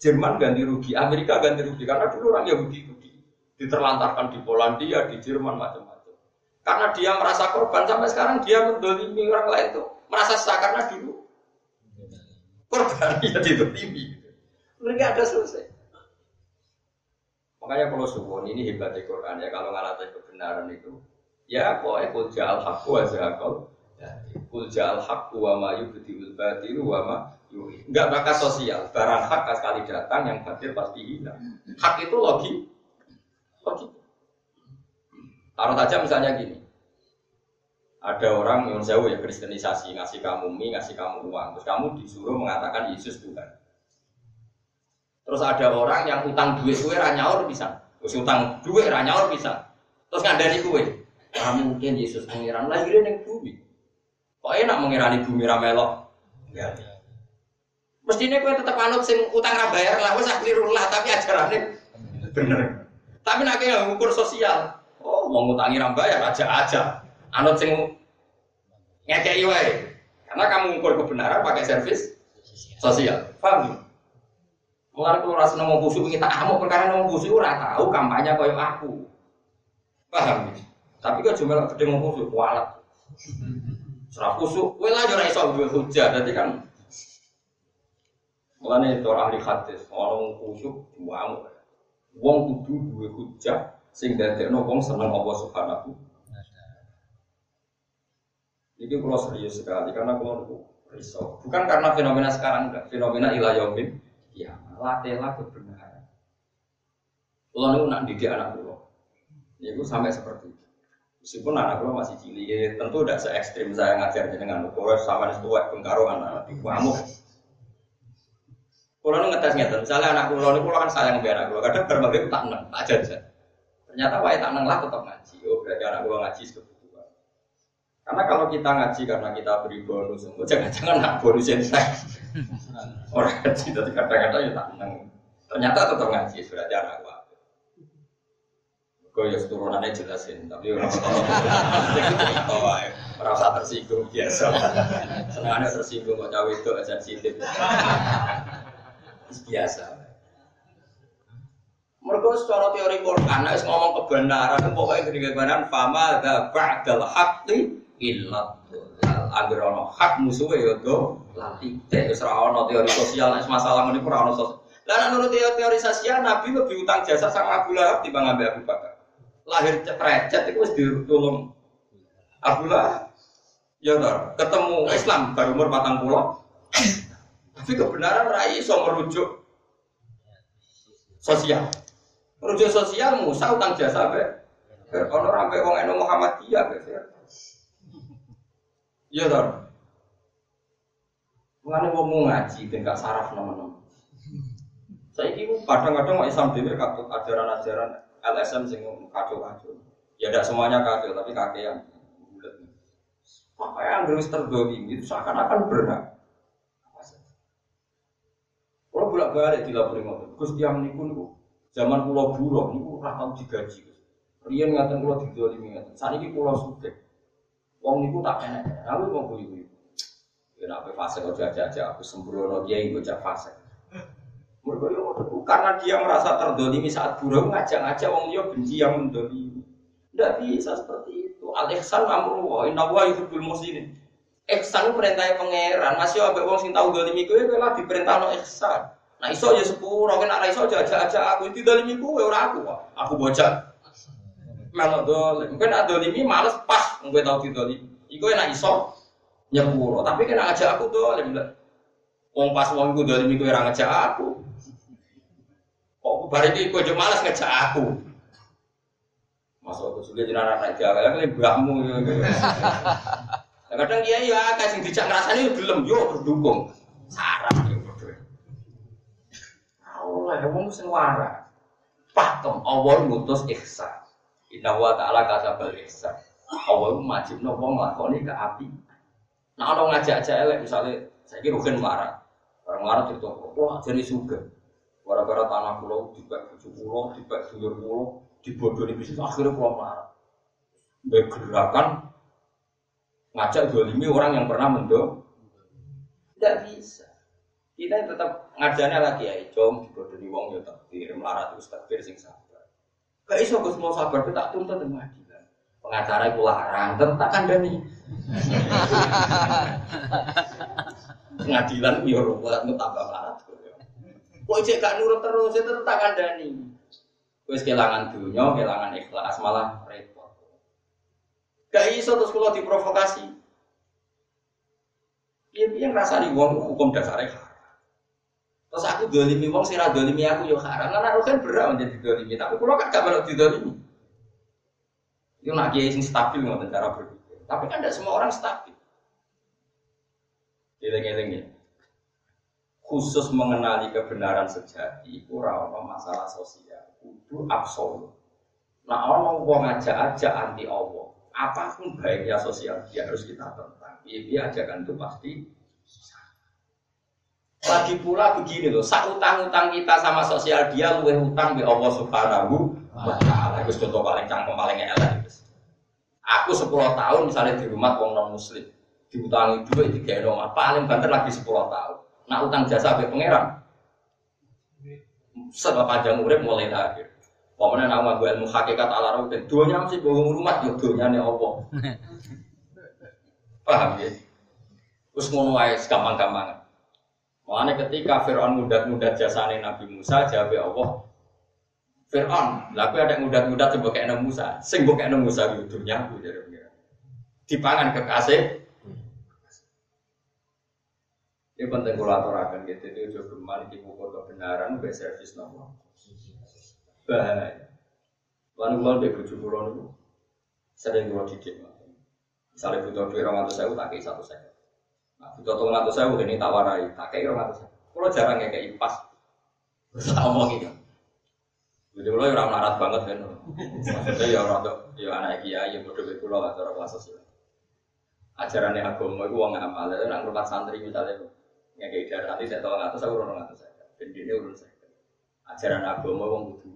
Jerman ganti rugi, Amerika ganti rugi karena dulu orang Yahudi itu diterlantarkan di Polandia, di Jerman macam-macam. Karena dia merasa korban sampai sekarang dia mendolimi orang lain itu merasa sah karena dulu korban ya tinggi. Mereka ada selesai. Makanya kalau suwon ini hebatnya Quran ya kalau ngalahin kebenaran itu ya kok ekul jal hakku wa zakal kul jal hakku wa ma yubdiul batilu wa ma Enggak bakal sosial, barang hak sekali datang yang batil pasti hilang. Hak itu logi, logi. Taruh saja misalnya gini, ada orang yang jauh ya kristenisasi ngasih kamu mie ngasih kamu uang. Terus kamu disuruh mengatakan Yesus Tuhan. Terus ada orang yang utang duit kue ranyaur bisa. Terus utang duit ranyaur bisa. Terus ngandani kue. Kamu mungkin Yesus pengiran lahirin yang bumi kok enak mengirani bumi ramelok ya mestinya kue tetap anut sing utang rabayar lah wes keliru lah tapi ajarannya bener tapi nak kayak ngukur sosial oh mau ngutangi rambayar aja aja anut sing ngekei wae. Karena kamu ngukur kebenaran pakai servis sosial. Paham? Mulai kalau rasa nemu busuk kita amuk perkara nemu busuk ora tahu kampanye koyo aku. Paham? Tapi kok cuma gede ngomong busuk kualat. Serah busuk, kowe lah ora iso duwe hujah dadi kan Mulane itu ahli hadis, orang kusuk diwamu. Wong kudu duwe hujah sing dadekno wong seneng Allah Subhanahu ini kalau serius sekali karena kalau risau. Bukan karena fenomena sekarang enggak, fenomena ilayomin. Ya, latihlah kebenaran. Kalau nih nak didik anak ya gue sampai seperti itu. Meskipun anak pulau masih cilik, ya, tentu tidak se ekstrim saya ngajar dengan pulau sama nih tua bengkaro anak di kamu. Kalau ngetes ngetes, misalnya anak nih pulau kan sayang biar anak pulau, kadang berbagai tak neng, tak aja. Ternyata wae tak neng lah tetap ngaji. Oh berarti anak pulau ngaji sebetulnya. Karena kalau kita ngaji karena kita beri bonus, jangan-jangan nak bonus yang saya. Orang ngaji tapi kadang-kadang ya tak menang. Ternyata tetap ngaji sudah jarang gua. Kau ya turunannya jelasin, tapi orang tahu merasa tersinggung biasa. Senangnya tersinggung kok cawe itu sensitif. Biasa. Mereka secara teori Quran, ngomong kebenaran, pokoknya kebenaran, fama da ba'dal haqqi ilat agar ono hak musuhe ya do latih wis ora ono teori sosial masalah ngene ora ono sosial lah menurut teori, sosial nabi lebih utang jasa sama Abu Lahab ambek Abu Bakar lahir cetrecet itu wis ditulung. Abu Lahab ya ketemu Islam baru umur patang pulau tapi kebenaran rai iso merujuk sosial. Merujuk sosial Musa utang jasa be. Rampe wong eno Muhammadiyah be. Iya toh. Mengenai mau ngaji gak saraf nama-nama. Saya ini kadang-kadang Islam dhewe katut ajaran-ajaran LSM sing kacau-kacau. Ya tidak semuanya kacau, tapi kakean. Maka yang terus terdolimi itu seakan-akan berat. Kalau bolak balik di lapor ngotot, Gus tiang niku zaman pulau buruh niku ora tau digaji. Rian ngatain pulau didolimi ngaten. Saat ini pulau suke. Wong niku tak enak. Aku mau kuyu. Ya nak fase kok aja-aja aku sembrono dia ikut jak fase. Mereka karena dia merasa terdolimi saat buruh ngajak-ngajak wong dia benci yang mendolimi. Tidak bisa seperti itu. Al ihsan amru wa inna wa yuhibbul muslimin. Ihsan perintahnya pangeran. Masih ada wong sing tahu dolimi kowe kowe lagi perintah no ihsan. Nah iso ya sepuro, kena iso aja aja aku itu dolimi kowe ora aku. Aku bocah. Melok dolim. Mungkin ada dolimi males pas kowe tahu didolimi. Iku enak iso nyepuro, tapi kena aja aku dolim. Wong pas wong iku dolimi kowe ora ngajak aku. Kok bareng iki kowe males ngajak aku. Masa aku sudah jadi anak anak jaga, kan mbakmu. Kadang dia ya kasih dijak ngerasani yo gelem yo berdukung. Sarap yo berdua. Allah, wong sing waras. Pakem Allah ngutus ihsan. Inna wa ta'ala kasabal ihsan. Allah majibno wong nglakoni ke api. Nah, orang ngajak-ajak elek misalnya saya kira rugen marah. Orang marah itu, wah jadi suga. Gara-gara tanah pulau, dibek buju pulau, dibek dulur pulau, dibodohi bisnis akhirnya pulau marah. Bergerakan ngajak dolimi orang yang pernah mendo tidak bisa. Kita tetap ngajarnya lagi ya com dibodohi wong ya takdir melarat terus takdir sing sabar. Gak iso gus mau sabar kita tuntut dengan pengadilan. Pengacara itu larang tetap dani pengadilan ya ruwet tambah kok cek gak nurut terus itu tetap kandani Wis kehilangan dunia, kehilangan ikhlas, malah repot. Gak iso terus kalau diprovokasi. Iya, ngerasa di wong hukum dasarnya haram. Terus aku dolimi wong, sira dolimi aku yo haram. Karena aku kan berat menjadi dolimi, tapi kalau kan gak melok didolimi. Itu nak kiai sing stabil nggak cara berpikir. Tapi kan tidak semua orang stabil. Eleng-eleng ya. Khusus mengenali kebenaran sejati, kurang masalah sosial kudu absolut. Nah orang mau ngajak-ajak anti Allah, apa pun baiknya sosial dia harus kita tentang. Iya, dia ajakan itu pasti lagi pula begini loh, saat utang-utang kita sama sosial dia luwih utang di Allah Subhanahu wa taala. Itu contoh paling cangkem paling elek. Aku 10 tahun misalnya di rumah wong non muslim, diutangi duit di rumah paling banter lagi 10 tahun. Nah utang jasa be pangeran, setelah panjang urip mulai akhir. Pokoknya nama gue ilmu hakikat ala dan duanya masih bohong rumah ya duanya nih opo. Paham ya? Terus ngono ae gampang-gampang. Makanya ketika Fir'aun mudat-mudat jasane Nabi Musa, jawab Allah, Fir'aun, lalu ada mudat-mudat kayak Nabi Musa, sing kayak Nabi Musa di dunia aku Dipangan kekasih, ini penting kalau aturakan gitu, itu juga gemar di buku kebenaran, be servis nomor. Bahaya. Lalu kalau dia bujuk pulau itu, sering kalau didik. Misalnya butuh duit orang atau saya, tak satu saya. Nah, butuh tolong atau saya, ini tak warai, tak kayak orang atau saya. Kalau jarang kayak pas, tak omong gitu. Jadi lo orang melarat banget kan, maksudnya ya orang tuh, ya anak kiai, ya bodoh pulau atau orang sosial. Ajarannya agama itu uang amal, itu nak rumah santri misalnya, yang kayak nanti saya nggak tahu saya urun tahu saya, dan ini urun saya. Ajaran agama uang butuh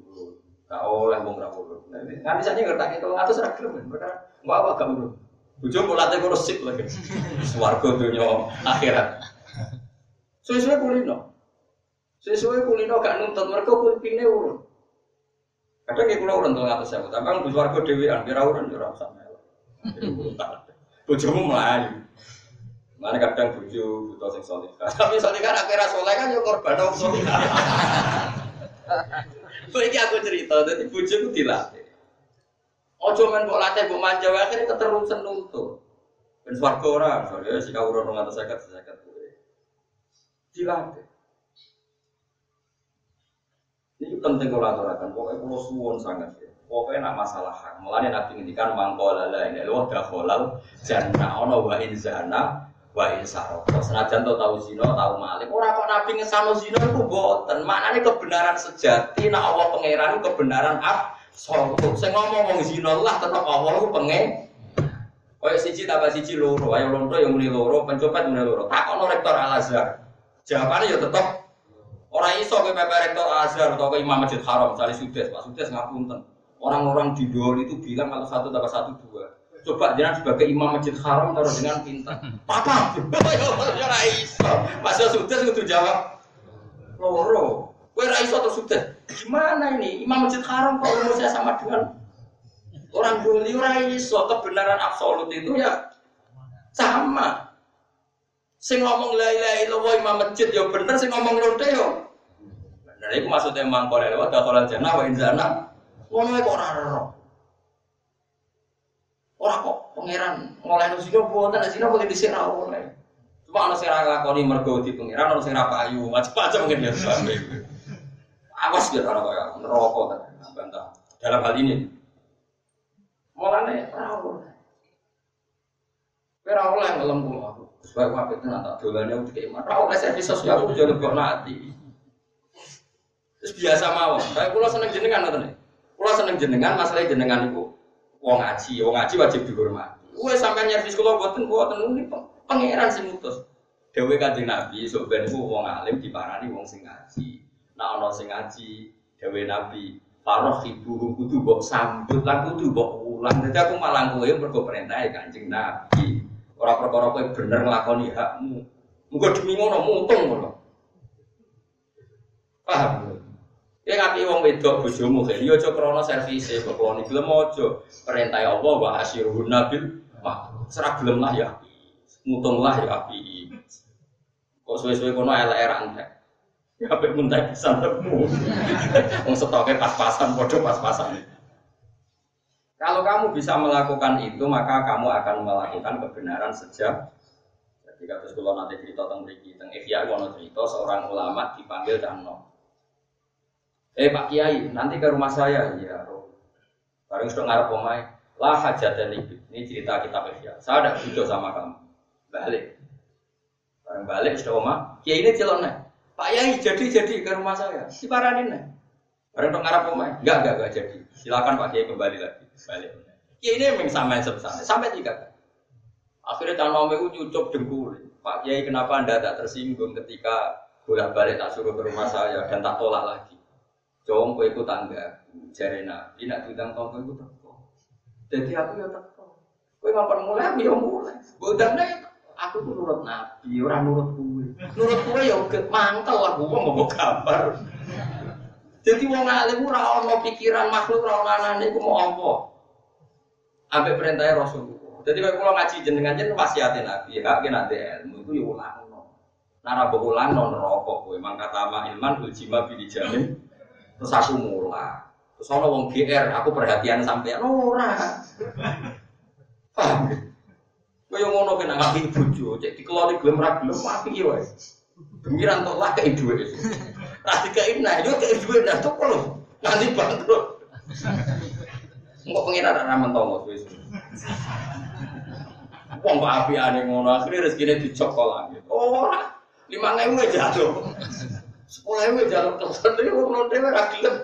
Gak oleh wong ra urut. Nanti saja ngerti itu ngatus ra gelem. Mereka mau apa gak urut. Bojo mau latih kurus sip lagi. Swarga dunia akhirat. Sesuai kulino. Sesuai kulino gak nuntut mereka kulpine urut. Kadang ya kulo urun tuh ngatus sewu. Tapi kan bus warga dewean, kira urun ya ora usah melu. Bojomu melayu. Mana kadang bojo butuh sing soleh. Tapi soleh kan akhirnya soleh kan ya korban dong soleh. Ini aku cerita, jadi bujuku dilatih. Ojo men kok latih kok manja akhirnya keterusan nuntut. Ben swarga ora, soalnya si kau urun ngatus sekat sekat kowe. Dilatih. Ini penting kalau aturakan, pokoknya kalau suwon sangat ya. Pokoknya nak masalah hak. Mulanya nabi ngendikan mangkola lain, lo dah kolal jannah ono wa inzana wa insaroko. Senajan to tahu zina, tahu malik. Ora kok nabi ngesano zina iku boten. Maknane kebenaran sejati nek Allah pangeran kebenaran absolut. Sing ngomong wong zina lah tetep Allah ku pengen. Kaya siji tambah siji loro, ayo lonto yang muni loro, pencopet muni loro. Takono rektor Al Azhar. Jawabannya ya tetep orang iso ke PP rektor Al Azhar atau ke Imam Masjid Haram, cari sudes, Pak Sudes ngapunten. Orang-orang di Dol itu bilang kalau satu tambah satu dua. Coba jangan sebagai imam masjid haram taruh dengan pintar. Papa, ya iso. Mas sudah kudu jawab. Loro. Kowe ra iso terus sudah. Gimana ini? Imam masjid haram kalau saya sama dengan orang doli ora iso kebenaran absolut itu ya sama. Sing ngomong la ilaha illallah imam masjid ya bener, sing ngomong lonte yo. Bener iku maksudnya mangkol lewat dakhalal jannah wa inzana. Ngono kok ora ora. Orang kok pangeran ngoleh nu sino buatan, sino boleh disir oleh. Cuma ana sing ra lakoni mergo di pangeran, ana sing ra payu, macam-macam mungkin ya sampe. Awas ya ora kaya neraka bantah. Dalam hal ini. Mulane ora oleh. Ora oleh ngelem kula aku. Sebab aku apik tenan tak dolane aku dikek ora oleh servis sosial aku jare kok nanti. Terus biasa mawon. Kayak kula seneng jenengan ngoten. Kula seneng jenengan, masalah jenengan iku wong ngaji, wong ngaji wajib dihormati. Wes sampai nyervis kula boten boten ini pangeran sing mutus. Dewe Kanjeng Nabi sok ben ku wong alim wong sing ngaji. Nah ana sing ngaji, dewe Nabi Paroh ibu kudu mbok sambut lan kudu mbok ulang. Dadi aku malang mergo perintah Kanjeng Nabi. Ora perkara kowe bener nglakoni hakmu. Muga demi ngono mutung ngono. Paham? Ya ngapi wong wedok bojomu kan, yo aja krana servise kok keloni gelem aja. Perintah Allah wa asyirun nabil mak. Serah gelem lah ya. Mutung lah ya api. Kok suwe-suwe kono elek era entek. Ya apik muntai pisan temu. Wong stoke pas-pasan padha pas-pasan. Kalau kamu bisa melakukan itu, maka kamu akan melakukan kebenaran sejak jadi kata sekolah nanti cerita tentang beriki, tentang Ihya, cerita seorang ulama dipanggil dan no. Eh Pak Kiai, nanti ke rumah saya. Ya, Bareng sudah ngarep omai. Lah hajat dan Ini cerita kita ya. Saya ada video sama kamu. Balik. Bareng balik sudah oma. Kiai ini celon. Pak Kiai jadi jadi ke rumah saya. Si paranin nih. Bareng sudah ngarep omai. Enggak, enggak, enggak jadi. Silakan Pak Kiai kembali lagi. Balik. Kiai ini memang sampai sebesar. Sampai tiga. Akhirnya tanah itu cucuk dengkul. Pak Kiai kenapa anda tak tersinggung ketika bolak balik tak suruh ke rumah saya dan tak tolak lagi? Jom kowe iku tangga jare Nabi nak diundang tangga iku teko. Jadi aku ya teko. Kowe ngapain mulai aku ya mulai. Bodang nek aku tuh nurut Nabi, orang nurut kowe. Nurut kowe ya mantel lah gua mau gambar. Jadi wong alim ora ono pikiran makhluk ora ono anane iku mau apa. Ambek perintahnya Rasulullah. Jadi kalau kula ngaji jenengan jen wasiate Nabi, hak kena ilmu itu ya ulangno. Nara ulang non rokok kowe mangkata ma ilman bil jima bi dijamin Terus aku mulai. Terus ono wong GR, aku perhatian sampai ora. Paham? Kaya ngono kena ngapi bojo, cek dikeloni gelem ra gelem api wae. Pemiran tok lah kei dhuwit. Ra dikei nah, yo kei dhuwit nah tok lho. Nanti bangkrut. Engko pengiran ra mentomo wis. Wong kok apiane ngono, akhire rezekine dicokol lagi. Ora. 5000 jatuh. Sekolah itu jalan telepon itu belum dewe rakyat.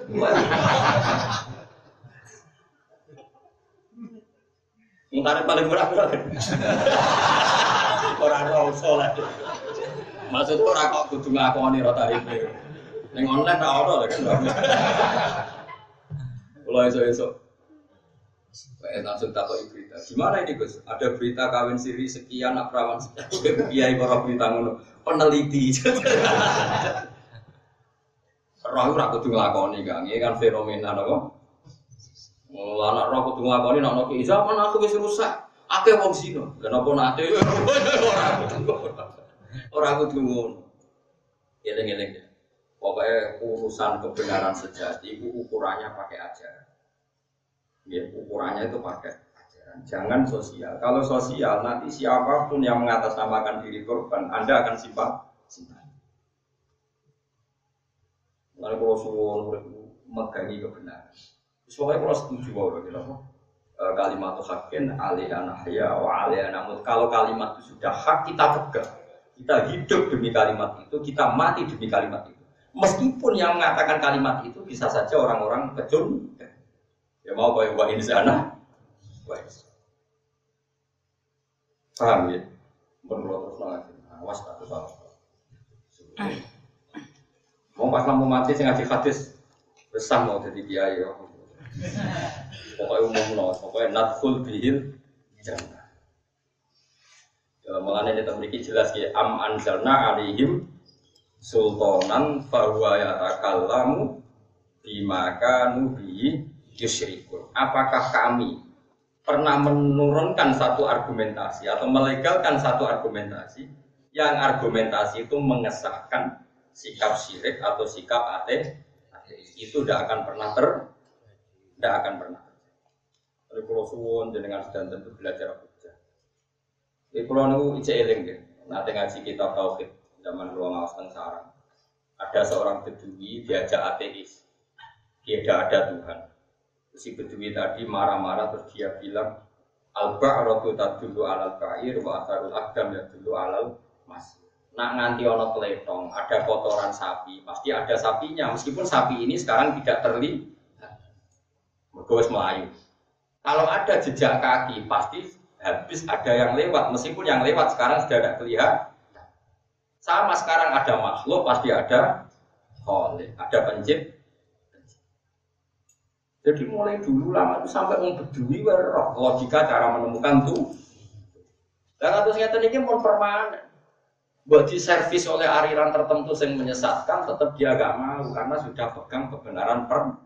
Mungkin paling murah berapa? Orang orang soleh. Maksud orang kok kudu ngakoni rota itu. Neng online tak ada lagi. Kalau esok esok. Kayak langsung takut berita. Gimana ini Gus? Ada berita kawin siri sekian, aprawan sekian. Kiai para berita ngono. Peneliti. Roh ora kudu nglakoni Kang, iki kan fenomena napa? Oh, anak roh kudu nglakoni nek ki zaman aku wis rusak. Akeh wong zina. Lah napa nate ora. Ora kudu ngono. Eling-eling. Pokoknya urusan kebenaran sejati itu ukurannya pakai ajaran. Ya, ukurannya itu pakai ajaran. Jangan sosial. Kalau sosial nanti siapa pun yang mengatasnamakan diri korban, Anda akan simpati. Lalu kalau suwon megangi kebenaran. Soalnya kalau setuju bahwa gitu apa? eh, kalimat hakin alihana ya wa alihana. Kalau kalimat itu sudah hak kita pegang. Kita hidup demi kalimat itu, kita mati demi kalimat itu. Meskipun yang mengatakan kalimat itu bisa saja orang-orang kecil. Ya mau kayak wa ini sana. Paham ya? Menurut terus nanti. Awas tak salah. Mau pas lampu mati sih ngaji hadis besar mau jadi kiai ya. Pokoknya umum no, pokoknya nadful bihil jannah. Ya, mengenai kita memiliki jelas ya am anzalna alihim sultanan fahuwa yatakallamu bimaka nubi yusyrikun. Apakah kami pernah menurunkan satu argumentasi atau melegalkan satu argumentasi yang argumentasi itu mengesahkan sikap syirik atau sikap ateis itu tidak akan pernah ter tidak akan pernah Tapi kalau suwon jenengan sedang tentu belajar kerja. Di pulau nu ije eling deh. Nanti ngaji kitab tauhid zaman ruang awas sarang. Ada seorang bedui diajak ateis. Dia tidak ada Tuhan. Si bedui tadi marah-marah terus dia bilang Al-ba'ratu tadullu alal ba'ir wa atharul akdam ya dulu alal masih nak nganti ono teletong, ada kotoran sapi, pasti ada sapinya. Meskipun sapi ini sekarang tidak terlihat, mergowes melayu. Kalau ada jejak kaki, pasti habis ada yang lewat. Meskipun yang lewat sekarang sudah tidak terlihat. Sama sekarang ada makhluk, pasti ada oleh, ada pencipta. Jadi mulai dulu lama itu sampai mau berdui logika cara menemukan tuh. Dan atau ternyata ini mau permanen buat diservis oleh aliran tertentu yang menyesatkan tetap dia agak mau karena sudah pegang kebenaran per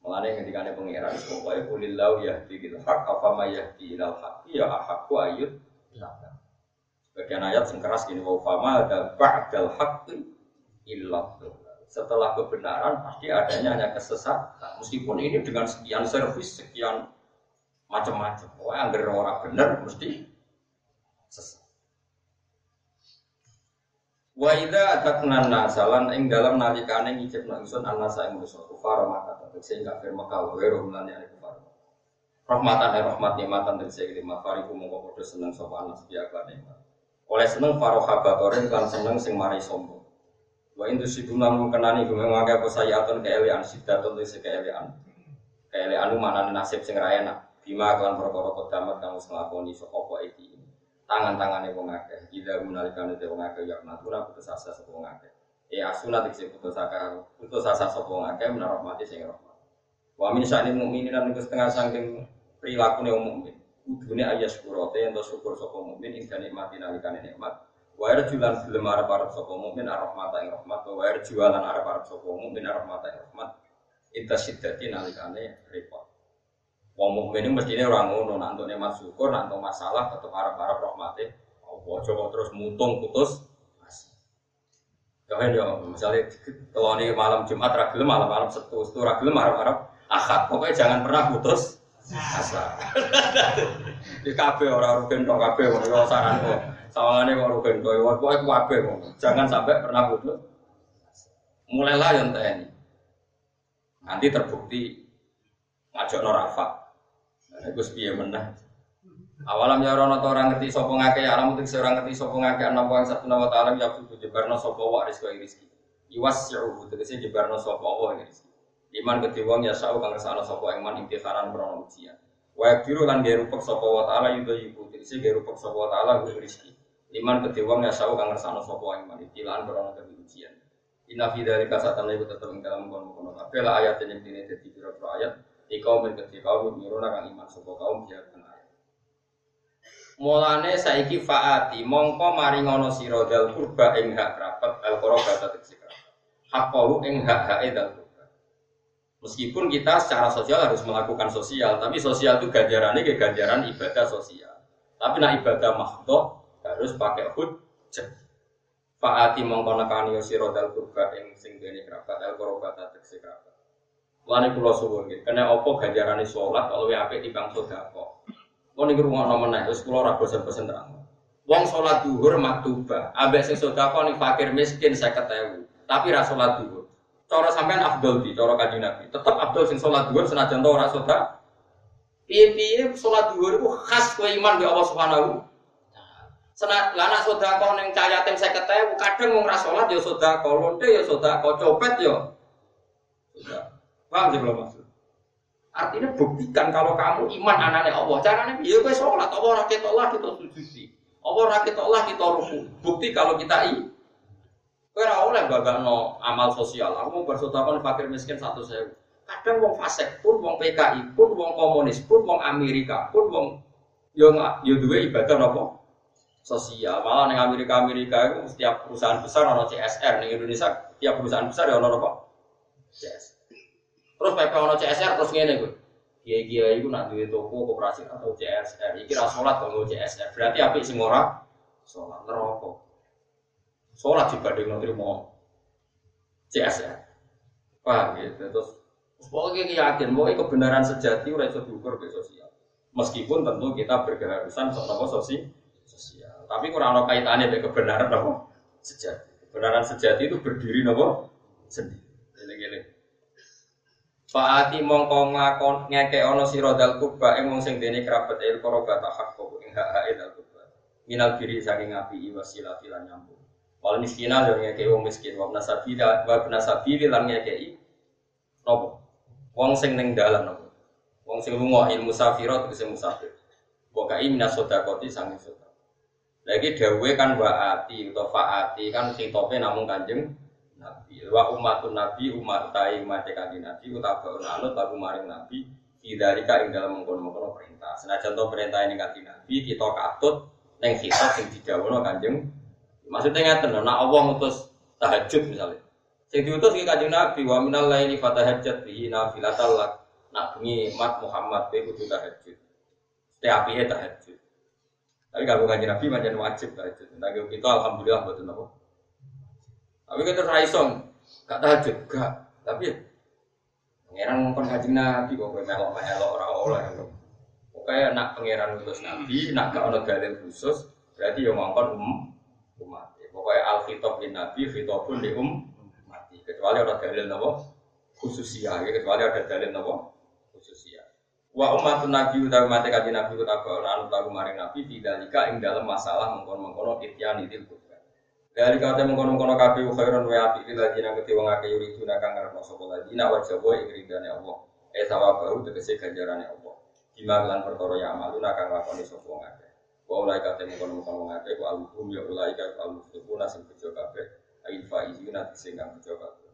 Mengenai ketika ada pengiran, pokoknya kulilau ya di hak apa maya di ilal hak ya ahakku ayut. Bagian ayat yang keras gini, wa fama ada ba'dal illah. Setelah kebenaran pasti adanya hanya kesesatan. Meskipun ini dengan sekian servis, sekian macam-macam. Pokoknya yang orang benar mesti sesat. Wa idza atakna nasalan ing dalam nalikane ngicipna ingsun anasa ing manusa kufar maka tegese kafir maka wa ghairu lan ya kufar. Rahmatan ya rahmat nikmatan tegese lima fariku mongko padha seneng sapa biya nikmat. Oleh seneng faro habatoren kan seneng sing mari sombong. Wa indu siduna mengkenani gume ngake apa sayatun keelian sidatun tegese keelian. Keelian mana nasib sing ra enak. Bima kan perkara kodamat kamu nglakoni sapa iki tangan-tangane wong akeh. Ida gunalikane te wong akeh ya natura putus asa sapa wong akeh. E asuna dikse putus asa putus asa sapa wong akeh menawa rahmati sing rahmat. Wa min sya'nil mukminin lan setengah saking prilakune wong mukmin. Kudune ayas kurote ento syukur sapa mukmin ing nikmati nalikane nikmat. Wa jualan gelem arep-arep sapa mukmin rahmata ing rahmat. Wa jualan arep-arep sapa mukmin rahmata ing rahmat. Ita siddati nalikane repot. Wong mukmin mestinya orang ngono, nak untuk nikmat syukur, nak untuk masalah tetap harap-harap rahmati. Allah coba terus mutung putus. Jangan ya, misalnya kalau ini malam Jumat ragil malam-malam setu, setu ragil harap-harap akad. Pokoknya jangan pernah putus asa. Di kafe orang rugen dong kafe orang saran kok. Sawangannya kok rugen dong, pokoknya kafe Jangan sampai pernah putus. Mulailah yang tni. Nanti terbukti ngajak norafak. Iku sepiye menah. Awalam ya rono orang ngerti sapa ngake alam tegese ora ngerti sapa ngake ana wa satu nama ta'ala ya kudu jebarno sapa wa rizqi rizki. Iwas ya'u tegese jebarno sapa wa rizki. Iman gede wong ya sa'u kang ngersakno sapa iman imtihanan krono ujian. Wa biru lan ge rupek sapa wa ta'ala yudo yiku tegese ge rupek sapa wa ta'ala ku rizki. Iman gede wong ya sa'u kang ngersakno sapa iman imtihanan krono ujian. Inna fi dzalika satamna iku tetep ing dalam kono-kono. Kabeh ayat yang dene dadi pira-pira ayat Ikaum berketi kaum miruna kang iman sopo kaum biar tenang. Mulane saiki faati mongko mari ngono sira dal kurba ing hak kerabat al qurba tegese. Hakahu ing hak-hake dal kurba. Meskipun kita secara sosial harus melakukan sosial, tapi sosial itu ganjarannya ke ganjaran ibadah sosial. Tapi nak ibadah makhluk harus pakai hujjah. Faati mongko nekani sira dal kurba ing sing dene kerabat al qurba tegese. Lani pulau suwun gitu. Kena opo ganjaran sholat kalau wa apik timbang sodako. Kau nih rumah nomor naik, terus pulau ragu bosen terang. Wong sholat duhur maktuba, abek sing sodako nih fakir miskin saya ketemu. Tapi ras sholat duhur. cara sampean afdol di cara kanjeng Nabi. Tetap afdol sing sholat dhuwur senajan ora soda. Piye-piye sholat dhuwur iku khas kowe iman di Allah Subhanahu Senat lana sodako neng cahaya tem saya ketemu kadang mau sholat ya sodako, lonte ya sodako, copet ya. Paham sih belum maksud? Artinya buktikan kalau kamu iman anaknya Allah. Caranya ya kowe sholat, Allah rakyat Allah kita sujudi. Allah rakyat Allah kita ruku. Bukti kalau kita i. Ora oleh no amal sosial. Aku mau fakir miskin satu saya. Kadang wong fasik pun, wong PKI pun, wong komunis pun, wong Amerika pun, wong yo yo duwe ibadah apa? sosial. Malah di Amerika Amerika itu setiap perusahaan besar ono CSR, di Indonesia setiap perusahaan besar ya ono apa? CSR. Terus PP ono CSR terus ngene gue. Kiai kiai itu nak duit toko koperasi atau CSR. Iki ra sholat kalau CSR. Berarti api sing ora sholat neraka. Sholat dibanding nanti mau CSR. Paham gitu. Terus pokoknya yakin, pokoknya kebenaran sejati udah bisa diukur ke sosial. Meskipun tentu kita berkeharusan soal sosial sosial. Tapi kurang ada kaitannya dengan kebenaran apa? Sejati. Kebenaran sejati itu berdiri apa? Sendiri. Faati mongko ngakon ngeke ono sira dal kurba ing wong sing dene kerabat il koroba ta hak kok ing hak hak dal kurba. Minal biri saking api wasilati lan nyambung. Wal miskina yo ngeke wong miskin wa nasabila wa nasabili lan ngeke nopo. Wong sing ning dalan nopo. Wong sing lunga ilmu safirat tegese musafir. Pokoke minas sedekati sanging sedekah. Lagi dawe kan waati atau faati kan sing tope namun kanjeng Nabi. Wa umatun Nabi umat tai umat kanjeng Nabi utawa anut lagu maring Nabi Idarika ing dalam mengkono-mengkono perintah. Senajan to perintah ini kanjeng Nabi kita katut neng kita sing didhawuhna kanjeng. Maksudnya ngaten, nek Allah ngutus tahajud misalnya. Sing diutus ki kanjeng Nabi wa minal laili fatahajjat bihi nafilatal lak. Nak bengi mat Muhammad kowe kudu tahajud. Setiap apike tahajud. Tapi kalau ngaji Nabi macam wajib tahajud. Nah kita alhamdulillah betul nopo. Tapi kita raison, gak tahajud, gak. Tapi ya, pangeran ngomong ngaji Nabi kok kowe melok melok ora oleh. Pokoknya nak pangeran khusus Nabi, nak gak dalil khusus, berarti yang ngomong um umat. Pokoknya al bin Nabi, khitabun di um mati. Kecuali ada dalil nopo khususia, kecuali ada dalil nopo khususia. Wa umatun nabi utawi mate kanjeng nabi utawa anu tahu maring nabi bidzalika ing dalam masalah mengkono-mengkono ityani til kubra. Dari kata mengkono-mengkono kabeh khairon wa api lil ladina kete wong akeh yuridu nakang ngarepno sapa ladina wa jawa ing ridane Allah. Eh sawabahu tegese ganjarane Allah. Bima lan perkara ya amaluna kang lakoni sapa wong akeh. Wa ulai kate mengkono-mengkono wong akeh wa ya ulai ka al-muflihuna sing bejo kabeh. Ail faizina sing kang bejo kabeh.